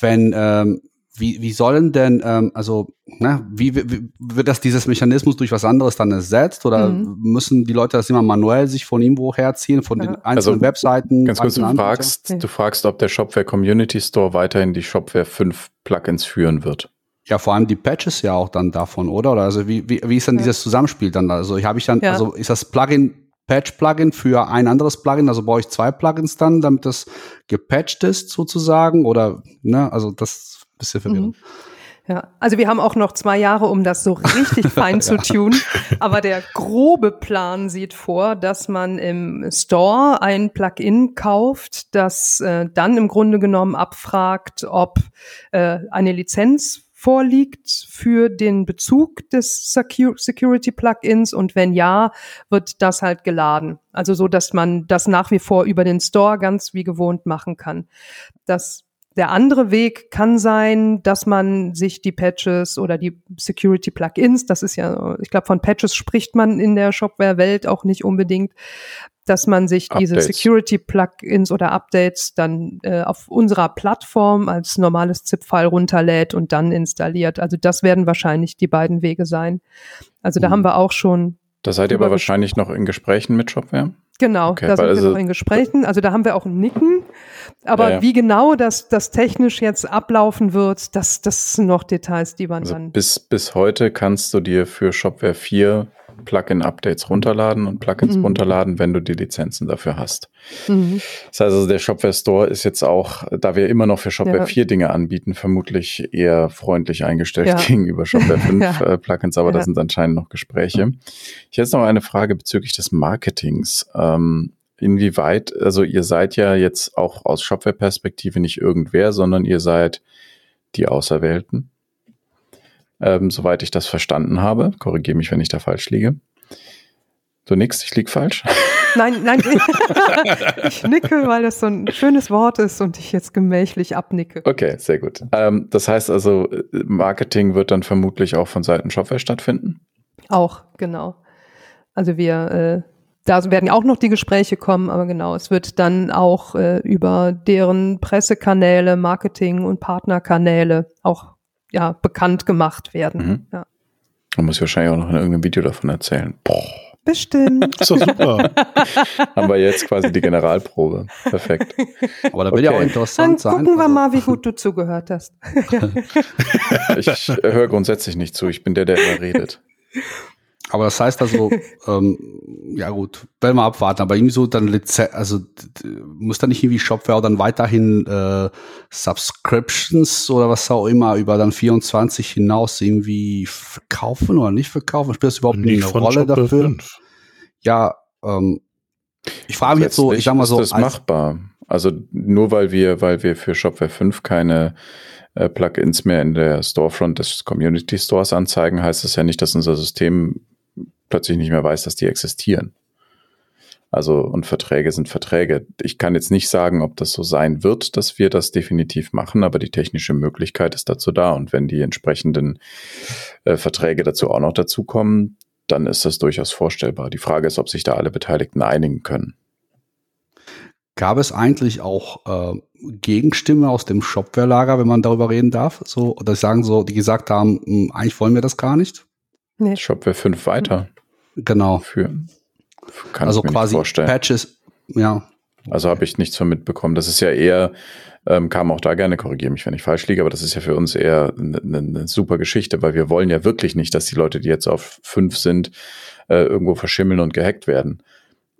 wenn ähm, wie, wie sollen denn, ähm, also, ne, wie, wie wird das dieses Mechanismus durch was anderes dann ersetzt oder mhm. müssen die Leute das immer manuell sich von ihm herziehen, von ja. den einzelnen also, Webseiten? Ganz kurz, du fragst, ja. du fragst, ob der Shopware Community Store weiterhin die Shopware 5 Plugins führen wird. Ja, vor allem die Patches ja auch dann davon, oder? Oder also wie, wie, wie ist dann ja. dieses Zusammenspiel dann? Also habe ich dann, also ist das Plugin Patch-Plugin für ein anderes Plugin? Also brauche ich zwei Plugins dann, damit das gepatcht ist sozusagen? Oder, ne, also das bisschen verwirrend. Mhm. Ja, also wir haben auch noch zwei Jahre, um das so richtig fein zu tun. Aber der grobe Plan sieht vor, dass man im Store ein Plugin kauft, das äh, dann im Grunde genommen abfragt, ob äh, eine Lizenz vorliegt für den Bezug des Security Plugins und wenn ja, wird das halt geladen. Also so, dass man das nach wie vor über den Store ganz wie gewohnt machen kann. Das der andere Weg kann sein, dass man sich die Patches oder die Security Plugins, das ist ja, ich glaube, von Patches spricht man in der Shopware-Welt auch nicht unbedingt, dass man sich Updates. diese Security Plugins oder Updates dann äh, auf unserer Plattform als normales ZIP-File runterlädt und dann installiert. Also das werden wahrscheinlich die beiden Wege sein. Also da mhm. haben wir auch schon. Da seid ihr aber wahrscheinlich noch in Gesprächen mit Shopware? Genau, okay, da sind also, wir noch in Gesprächen. Also da haben wir auch ein Nicken. Aber ja, ja. wie genau das, das technisch jetzt ablaufen wird, das, das sind noch Details, die man also dann. Bis, bis heute kannst du dir für Shopware 4 Plugin-Updates runterladen und Plugins mhm. runterladen, wenn du die Lizenzen dafür hast. Mhm. Das heißt also, der Shopware Store ist jetzt auch, da wir immer noch für Shopware ja. 4 Dinge anbieten, vermutlich eher freundlich eingestellt ja. gegenüber Shopware 5 ja. äh, Plugins, aber da sind anscheinend noch Gespräche. Ich hätte noch eine Frage bezüglich des Marketings. Ähm, inwieweit, also ihr seid ja jetzt auch aus Shopware-Perspektive nicht irgendwer, sondern ihr seid die Auserwählten ähm, soweit ich das verstanden habe. Korrigiere mich, wenn ich da falsch liege. Du nix, ich lieg falsch. Nein, nein, ich nicke, weil das so ein schönes Wort ist und ich jetzt gemächlich abnicke. Okay, sehr gut. Ähm, das heißt also, Marketing wird dann vermutlich auch von Seiten Shopware stattfinden? Auch, genau. Also wir, äh, da werden auch noch die Gespräche kommen, aber genau, es wird dann auch äh, über deren Pressekanäle, Marketing und Partnerkanäle auch ja, bekannt gemacht werden. Mhm. Ja. Man muss wahrscheinlich auch noch in irgendeinem Video davon erzählen. Boah. Bestimmt. Das ist doch super. Haben wir jetzt quasi die Generalprobe. Perfekt. Aber da will okay. ja auch interessant Dann gucken sein. wir mal, wie gut du zugehört hast. ich höre grundsätzlich nicht zu. Ich bin der, der immer redet. Aber das heißt also, ähm, ja gut, werden wir abwarten, aber irgendwie so dann Lizenz, also muss da nicht irgendwie Shopware dann weiterhin äh, Subscriptions oder was auch immer über dann 24 hinaus irgendwie verkaufen oder nicht verkaufen? Spielt das überhaupt nicht eine Rolle Shopware dafür? 5. Ja, ähm, ich frage mich jetzt so, ich sag mal so. Ist das machbar? Also nur weil wir, weil wir für Shopware 5 keine äh, Plugins mehr in der Storefront des Community Stores anzeigen, heißt das ja nicht, dass unser System plötzlich nicht mehr weiß, dass die existieren. Also, und Verträge sind Verträge. Ich kann jetzt nicht sagen, ob das so sein wird, dass wir das definitiv machen, aber die technische Möglichkeit ist dazu da. Und wenn die entsprechenden äh, Verträge dazu auch noch dazukommen, dann ist das durchaus vorstellbar. Die Frage ist, ob sich da alle Beteiligten einigen können. Gab es eigentlich auch äh, Gegenstimme aus dem Shopware-Lager, wenn man darüber reden darf? So, oder sagen so, die gesagt haben, mh, hm, eigentlich wollen wir das gar nicht? Nee. Shopware 5 weiter. Genau. Führen. Kann also quasi Patches, ja. Also habe ich nichts von mitbekommen. Das ist ja eher, ähm, kam auch da gerne, korrigiere mich, wenn ich falsch liege, aber das ist ja für uns eher eine, eine ne super Geschichte, weil wir wollen ja wirklich nicht, dass die Leute, die jetzt auf 5 sind, äh, irgendwo verschimmeln und gehackt werden.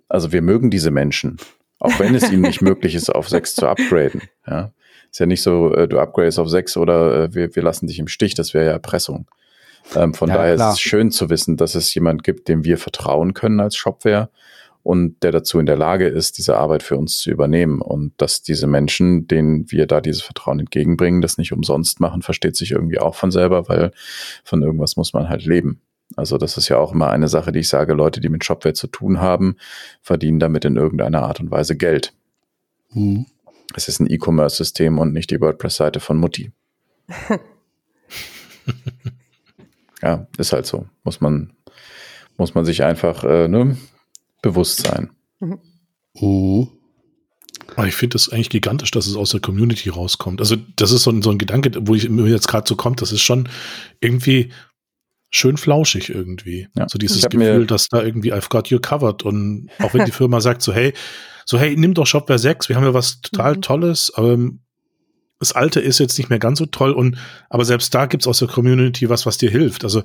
Also wir mögen diese Menschen, auch wenn es ihnen nicht möglich ist, auf 6 zu upgraden. Ja. Ist ja nicht so, äh, du upgradest auf 6 oder äh, wir, wir lassen dich im Stich, das wäre ja Erpressung. Ähm, von ja, daher klar. ist es schön zu wissen, dass es jemand gibt, dem wir vertrauen können als Shopware und der dazu in der Lage ist, diese Arbeit für uns zu übernehmen. Und dass diese Menschen, denen wir da dieses Vertrauen entgegenbringen, das nicht umsonst machen, versteht sich irgendwie auch von selber, weil von irgendwas muss man halt leben. Also das ist ja auch immer eine Sache, die ich sage, Leute, die mit Shopware zu tun haben, verdienen damit in irgendeiner Art und Weise Geld. Mhm. Es ist ein E-Commerce-System und nicht die WordPress-Seite von Mutti. ja, ist halt so. Muss man, muss man sich einfach äh, ne, bewusst sein. Mhm. Oh. Ich finde das eigentlich gigantisch, dass es aus der Community rauskommt. Also, das ist so ein, so ein Gedanke, wo ich mir jetzt gerade so kommt, das ist schon irgendwie schön flauschig irgendwie. Ja. So dieses Gefühl, dass da irgendwie I've got you covered und auch wenn die Firma sagt so, hey, so, hey, nimm doch Shopware 6, wir haben ja was total mhm. Tolles, ähm, das alte ist jetzt nicht mehr ganz so toll und aber selbst da gibt's aus der Community was, was dir hilft. Also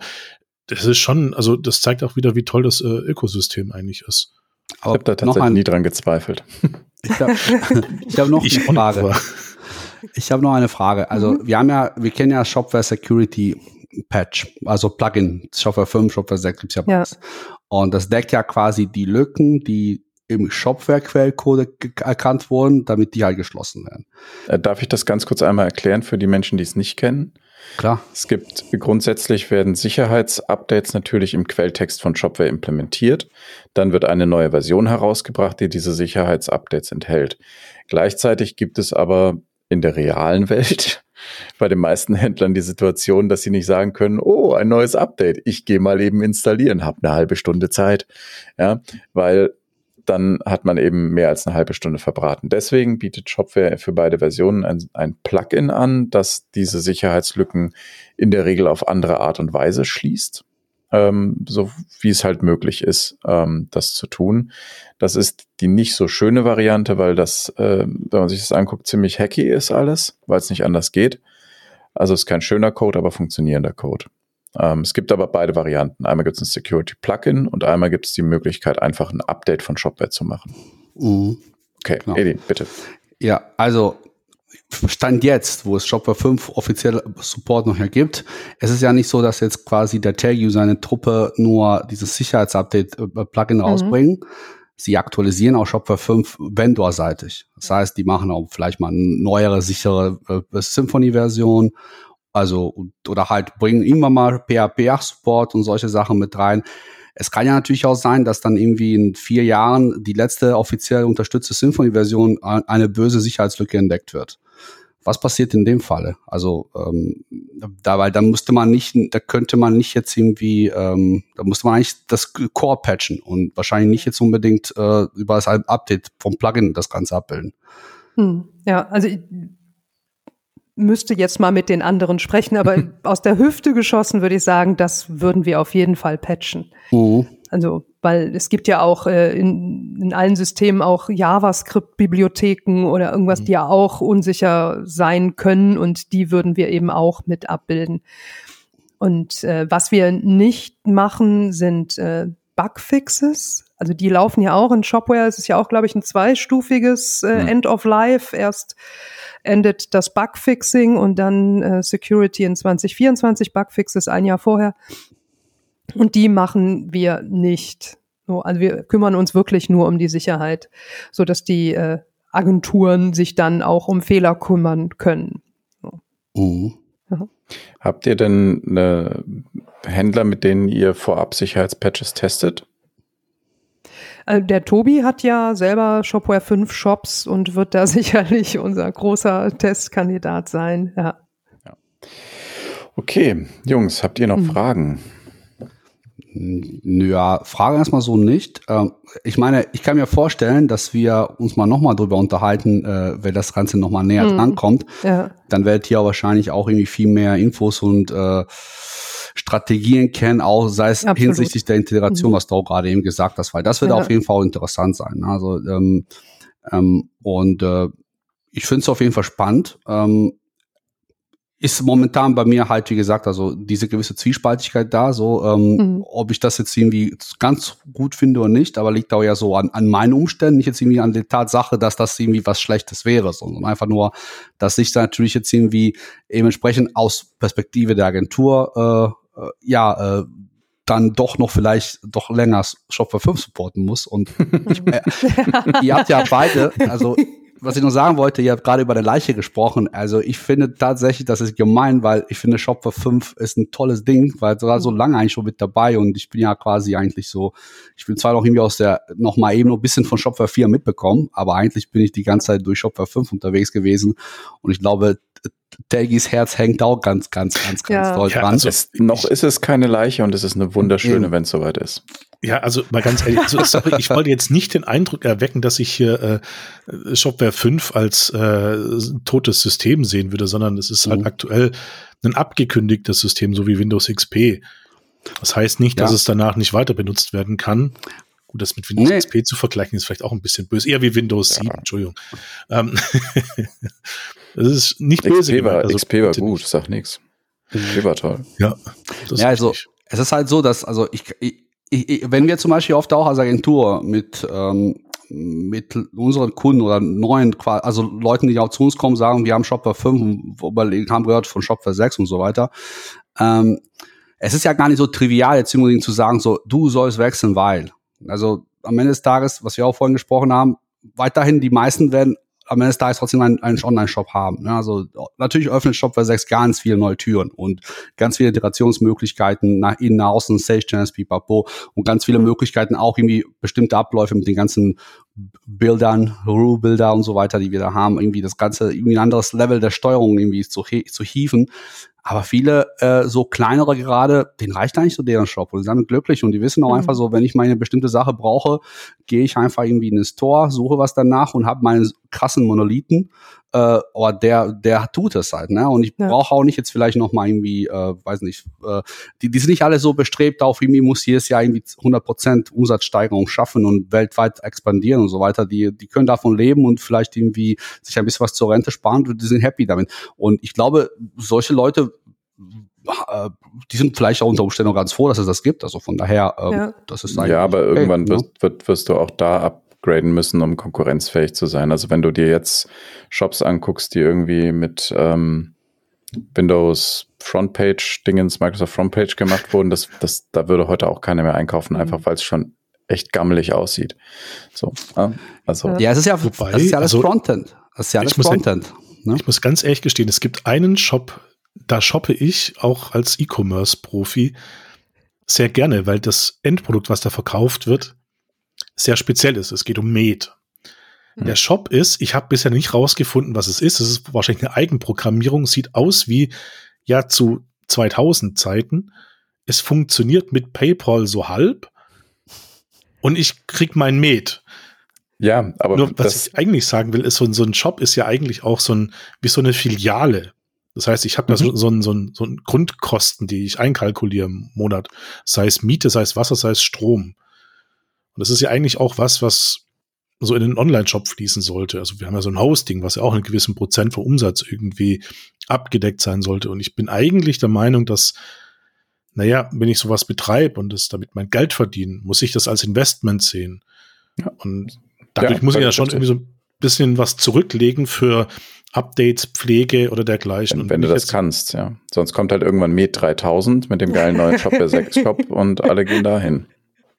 das ist schon, also das zeigt auch wieder, wie toll das äh, Ökosystem eigentlich ist. ich habe da tatsächlich nie dran gezweifelt. Ich habe hab noch ich eine Frage. Ich habe noch eine Frage. Also mhm. wir haben ja, wir kennen ja Shopware Security Patch, also Plugin, Shopware 5, Shopware 6 gibt's ja, ja. Und das deckt ja quasi die Lücken, die im Shopware-Quellcode erkannt wurden, damit die halt geschlossen werden. Äh, darf ich das ganz kurz einmal erklären für die Menschen, die es nicht kennen? Klar. Es gibt grundsätzlich werden Sicherheitsupdates natürlich im Quelltext von Shopware implementiert. Dann wird eine neue Version herausgebracht, die diese Sicherheitsupdates enthält. Gleichzeitig gibt es aber in der realen Welt bei den meisten Händlern die Situation, dass sie nicht sagen können, oh, ein neues Update, ich gehe mal eben installieren, habe eine halbe Stunde Zeit. Ja, weil dann hat man eben mehr als eine halbe Stunde verbraten. Deswegen bietet Shopware für beide Versionen ein, ein Plugin an, das diese Sicherheitslücken in der Regel auf andere Art und Weise schließt, ähm, so wie es halt möglich ist, ähm, das zu tun. Das ist die nicht so schöne Variante, weil das, äh, wenn man sich das anguckt, ziemlich hacky ist alles, weil es nicht anders geht. Also ist kein schöner Code, aber funktionierender Code. Ähm, es gibt aber beide Varianten. Einmal gibt es ein Security Plugin und einmal gibt es die Möglichkeit, einfach ein Update von Shopware zu machen. Mhm. Okay, genau. Edin, bitte. Ja, also Stand jetzt, wo es Shopware 5 offiziell Support noch gibt, es ist ja nicht so, dass jetzt quasi der eine Truppe nur dieses Sicherheitsupdate-Plugin mhm. rausbringen. Sie aktualisieren auch Shopware 5 Vendor-seitig. Das heißt, die machen auch vielleicht mal eine neuere, sichere äh, Symphony-Version also, oder halt bringen irgendwann mal PHP 8 Support und solche Sachen mit rein. Es kann ja natürlich auch sein, dass dann irgendwie in vier Jahren die letzte offiziell unterstützte Symfony-Version eine böse Sicherheitslücke entdeckt wird. Was passiert in dem Falle? Also ähm, da, weil dann musste man nicht, da könnte man nicht jetzt irgendwie, ähm, da musste man eigentlich das Core patchen und wahrscheinlich nicht jetzt unbedingt äh, über das Update vom Plugin das Ganze abbilden. Hm, ja, also müsste jetzt mal mit den anderen sprechen, aber aus der Hüfte geschossen würde ich sagen, das würden wir auf jeden Fall patchen. Mhm. Also, weil es gibt ja auch äh, in, in allen Systemen auch JavaScript-Bibliotheken oder irgendwas, mhm. die ja auch unsicher sein können und die würden wir eben auch mit abbilden. und äh, was wir nicht machen, sind äh, Bugfixes. Also die laufen ja auch in Shopware. Es ist ja auch, glaube ich, ein zweistufiges äh, mhm. End of Life. Erst endet das Bugfixing und dann äh, Security in 2024. Bugfixes ein Jahr vorher. Und die machen wir nicht. Also wir kümmern uns wirklich nur um die Sicherheit, so dass die äh, Agenturen sich dann auch um Fehler kümmern können. Mhm. Habt ihr denn eine Händler, mit denen ihr vorab Sicherheitspatches testet? Äh, der Tobi hat ja selber Shopware 5 Shops und wird da sicherlich unser großer Testkandidat sein. Ja. ja. Okay, Jungs, habt ihr noch hm. Fragen? Ja, Frage erstmal so nicht. Ähm, ich meine, ich kann mir vorstellen, dass wir uns mal nochmal drüber unterhalten, äh, wenn das Ganze nochmal näher mhm. drankommt. Ja. Dann werdet ihr wahrscheinlich auch irgendwie viel mehr Infos und äh, Strategien kennen, auch sei es Absolut. hinsichtlich der Integration, mhm. was du auch gerade eben gesagt hast, weil das wird ja. auf jeden Fall interessant sein. Also ähm, ähm, und äh, ich finde es auf jeden Fall spannend. Ähm, ist momentan bei mir halt, wie gesagt, also diese gewisse Zwiespaltigkeit da, so ähm, mhm. ob ich das jetzt irgendwie ganz gut finde oder nicht, aber liegt auch ja so an, an meinen Umständen, nicht jetzt irgendwie an der Tatsache, dass das irgendwie was Schlechtes wäre, sondern einfach nur, dass ich da natürlich jetzt irgendwie eben entsprechend aus Perspektive der Agentur äh, ja äh, dann doch noch vielleicht doch länger Shopware 5 supporten muss. Und ich, äh, ihr habt ja beide, also was ich noch sagen wollte, ihr habt gerade über der Leiche gesprochen. Also ich finde tatsächlich, das ist gemein, weil ich finde Shopware 5 ist ein tolles Ding, weil es war so lange eigentlich schon mit dabei und ich bin ja quasi eigentlich so, ich bin zwar noch irgendwie aus der, noch mal eben noch ein bisschen von Shopware 4 mitbekommen, aber eigentlich bin ich die ganze Zeit durch Shopware 5 unterwegs gewesen und ich glaube, Telgis Herz hängt auch ganz, ganz, ganz, ganz ja. doll dran. Ja, also es, noch ist es keine Leiche und es ist eine wunderschöne, wenn es soweit ist. Ja, also mal ganz ehrlich, also, sorry, ich wollte jetzt nicht den Eindruck erwecken, dass ich hier äh, Shopware 5 als äh, totes System sehen würde, sondern es ist halt mhm. aktuell ein abgekündigtes System, so wie Windows XP. Das heißt nicht, ja. dass es danach nicht weiter benutzt werden kann. Gut, das mit Windows nee. XP zu vergleichen, ist vielleicht auch ein bisschen böse. Eher wie Windows ja. 7, Entschuldigung. Ähm, das ist nicht böse. XP war, also, XP war gut, sag nix. XP war toll. Ja, ja also es ist halt so, dass, also ich, ich ich, wenn wir zum Beispiel oft auch als Agentur mit, ähm, mit unseren Kunden oder neuen, also Leuten, die auch zu uns kommen, sagen, wir haben Shopware 5, haben gehört von Shopware 6 und so weiter. Ähm, es ist ja gar nicht so trivial, jetzt unbedingt zu sagen, so, du sollst wechseln, weil. Also am Ende des Tages, was wir auch vorhin gesprochen haben, weiterhin die meisten werden am Ende des Tages trotzdem einen, einen Online-Shop haben. Ja, also natürlich öffnet Shopware 6 ganz viele neue Türen und ganz viele Iterationsmöglichkeiten nach innen, nach außen, Sage Channels, Pipapo und ganz viele Möglichkeiten auch irgendwie bestimmte Abläufe mit den ganzen Bildern, Rule-Bilder und so weiter, die wir da haben, irgendwie das Ganze, irgendwie ein anderes Level der Steuerung irgendwie zu, zu hieven. Aber viele äh, so kleinere gerade, denen reicht eigentlich so deren Shop und die sind glücklich und die wissen auch mhm. einfach so, wenn ich meine bestimmte Sache brauche, gehe ich einfach irgendwie in den Store, suche was danach und habe meinen krassen Monolithen äh, aber der, der tut es halt, ne? Und ich ja. brauche auch nicht jetzt vielleicht noch mal irgendwie, äh, weiß nicht, äh, die, die sind nicht alle so bestrebt auf, irgendwie muss jedes Jahr irgendwie 100% Umsatzsteigerung schaffen und weltweit expandieren und so weiter. Die, die können davon leben und vielleicht irgendwie sich ein bisschen was zur Rente sparen und die sind happy damit. Und ich glaube, solche Leute äh, die sind vielleicht auch unter Umständen auch ganz froh, dass es das gibt. Also von daher, ähm, ja. das ist eigentlich. Ja, aber irgendwann okay, wirst, wird, wirst du auch da ab upgraden müssen, um konkurrenzfähig zu sein. Also wenn du dir jetzt Shops anguckst, die irgendwie mit ähm, Windows Frontpage Dingens, Microsoft Frontpage gemacht wurden, das, das, da würde heute auch keiner mehr einkaufen, mhm. einfach weil es schon echt gammelig aussieht. So, also. Ja, es ist ja, Wobei, das ist ja alles also, Frontend. Das ist ja alles Frontend. Ne? Ich muss ganz ehrlich gestehen, es gibt einen Shop, da shoppe ich auch als E-Commerce-Profi sehr gerne, weil das Endprodukt, was da verkauft wird, sehr speziell ist. Es geht um Med. Mhm. Der Shop ist, ich habe bisher nicht rausgefunden, was es ist. Es ist wahrscheinlich eine Eigenprogrammierung, sieht aus wie ja zu 2000 Zeiten. Es funktioniert mit PayPal so halb und ich krieg mein Med. Ja, aber Nur, was ich eigentlich sagen will, ist so, so ein Shop ist ja eigentlich auch so ein wie so eine Filiale. Das heißt, ich habe da so, mhm. so, ein, so, ein, so ein Grundkosten, die ich einkalkuliere im Monat. Sei es Miete, sei es Wasser, sei es Strom. Und das ist ja eigentlich auch was, was so in den Online-Shop fließen sollte. Also wir haben ja so ein Hosting, was ja auch einen gewissen Prozent vom Umsatz irgendwie abgedeckt sein sollte. Und ich bin eigentlich der Meinung, dass naja, wenn ich sowas betreibe und das damit mein Geld verdiene, muss ich das als Investment sehen. Ja. Und dadurch ja, muss ich ja schon irgendwie so ein bisschen was zurücklegen für Updates, Pflege oder dergleichen. Wenn, wenn du das kannst, ja. Sonst kommt halt irgendwann Med 3000 mit dem geilen neuen Shopware 6 Shop und alle gehen dahin.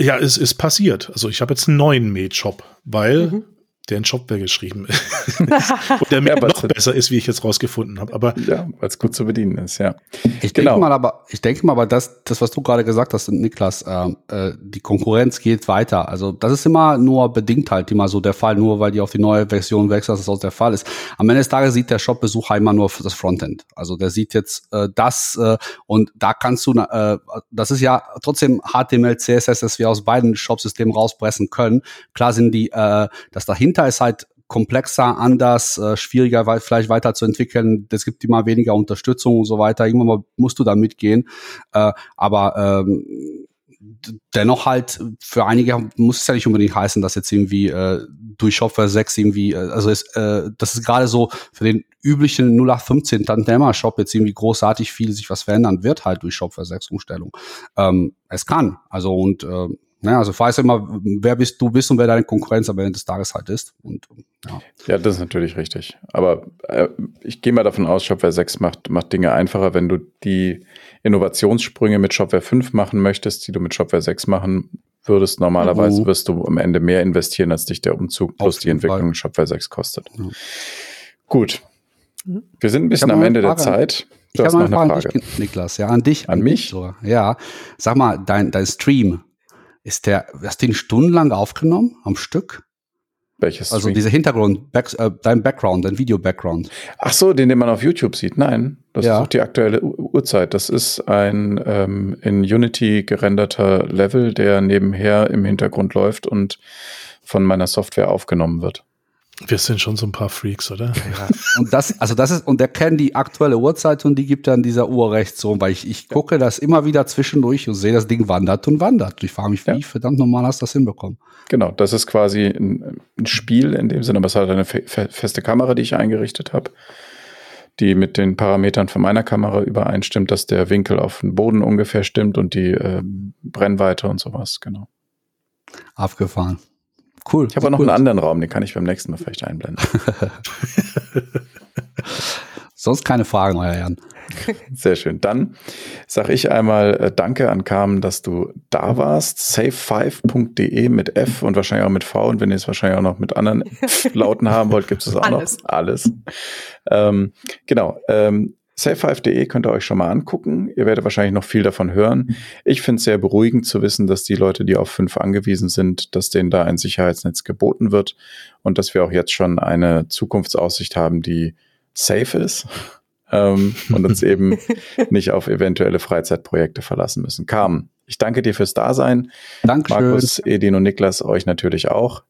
Ja, es ist passiert. Also ich habe jetzt einen neuen Med-Shop, weil mhm der in Shopware geschrieben ist. und der ja, noch besser ist, wie ich jetzt rausgefunden habe. Aber ja, weil es gut zu bedienen ist, ja. Ich genau. denke mal, aber ich denke mal, aber das, das, was du gerade gesagt hast, Niklas, äh, äh, die Konkurrenz geht weiter. Also das ist immer nur bedingt halt immer so der Fall, nur weil die auf die neue Version wechseln, dass das auch der Fall ist. Am Ende des Tages sieht der Shop-Besucher immer nur das Frontend. Also der sieht jetzt äh, das äh, und da kannst du, äh, das ist ja trotzdem HTML, CSS, das wir aus beiden Shop-Systemen rauspressen können. Klar sind die, äh, das dahinter Data ist halt komplexer, anders, äh, schwieriger weil vielleicht weiterzuentwickeln. Es gibt immer weniger Unterstützung und so weiter. Irgendwann mal musst du da mitgehen. Äh, aber ähm, dennoch halt für einige muss es ja nicht unbedingt heißen, dass jetzt irgendwie äh, durch Shopware 6 irgendwie, äh, also ist, äh, das ist gerade so für den üblichen 0815 Tantema Shop jetzt irgendwie großartig viel sich was verändern wird halt durch Shopware 6 Umstellung. Ähm, es kann. Also und äh, Ne, also weiß immer, wer bist du bist und wer deine Konkurrenz am Ende des Tages halt ist. Und, ja. ja, das ist natürlich richtig. Aber äh, ich gehe mal davon aus, Shopware 6 macht, macht Dinge einfacher, wenn du die Innovationssprünge mit Shopware 5 machen möchtest, die du mit Shopware 6 machen würdest. Normalerweise uh. wirst du am Ende mehr investieren, als dich der Umzug plus die Entwicklung in Shopware 6 kostet. Ja. Gut. Mhm. Wir sind ein bisschen am Ende der Zeit. Du ich hast noch eine Frage. Frage. Dich, Niklas, ja, an dich. An, an mich? Sogar. Ja. Sag mal, dein, dein Stream, ist der, hast du ihn stundenlang aufgenommen am Stück? Welches? Also dieser Hintergrund, back, äh, dein Background, dein Video-Background. Ach so, den, den man auf YouTube sieht. Nein, das ja. ist auch die aktuelle Uhrzeit. Das ist ein ähm, in Unity gerenderter Level, der nebenher im Hintergrund läuft und von meiner Software aufgenommen wird. Wir sind schon so ein paar Freaks, oder? Ja. Und das, also das ist, und der kennt die aktuelle Uhrzeit und die gibt dann dieser Uhr rechts so, weil ich, ich gucke das immer wieder zwischendurch und sehe, das Ding wandert und wandert. Ich frage mich, wie ja. verdammt normal hast du das hinbekommen? Genau, das ist quasi ein, ein Spiel in dem Sinne, aber es hat eine fe feste Kamera, die ich eingerichtet habe, die mit den Parametern von meiner Kamera übereinstimmt, dass der Winkel auf den Boden ungefähr stimmt und die äh, Brennweite und sowas, genau. Abgefahren. Cool. Ich habe auch noch cool. einen anderen Raum, den kann ich beim nächsten Mal vielleicht einblenden. Sonst keine Fragen, euer Herrn. Sehr schön. Dann sage ich einmal äh, Danke an Carmen, dass du da warst. Safe5.de mit F und wahrscheinlich auch mit V. Und wenn ihr es wahrscheinlich auch noch mit anderen Lauten haben wollt, gibt es auch Alles. noch. Alles. Ähm, genau. Ähm, Safe5.de könnt ihr euch schon mal angucken. Ihr werdet wahrscheinlich noch viel davon hören. Ich finde es sehr beruhigend zu wissen, dass die Leute, die auf 5 angewiesen sind, dass denen da ein Sicherheitsnetz geboten wird und dass wir auch jetzt schon eine Zukunftsaussicht haben, die safe ist ähm, und uns eben nicht auf eventuelle Freizeitprojekte verlassen müssen. Carmen, ich danke dir fürs Dasein. Dankeschön. Markus, Edin und Niklas, euch natürlich auch.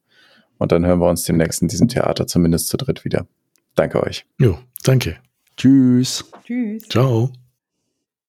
Und dann hören wir uns demnächst in diesem Theater zumindest zu dritt wieder. Danke euch. Jo, danke. Tschüss. Tschüss. Ciao.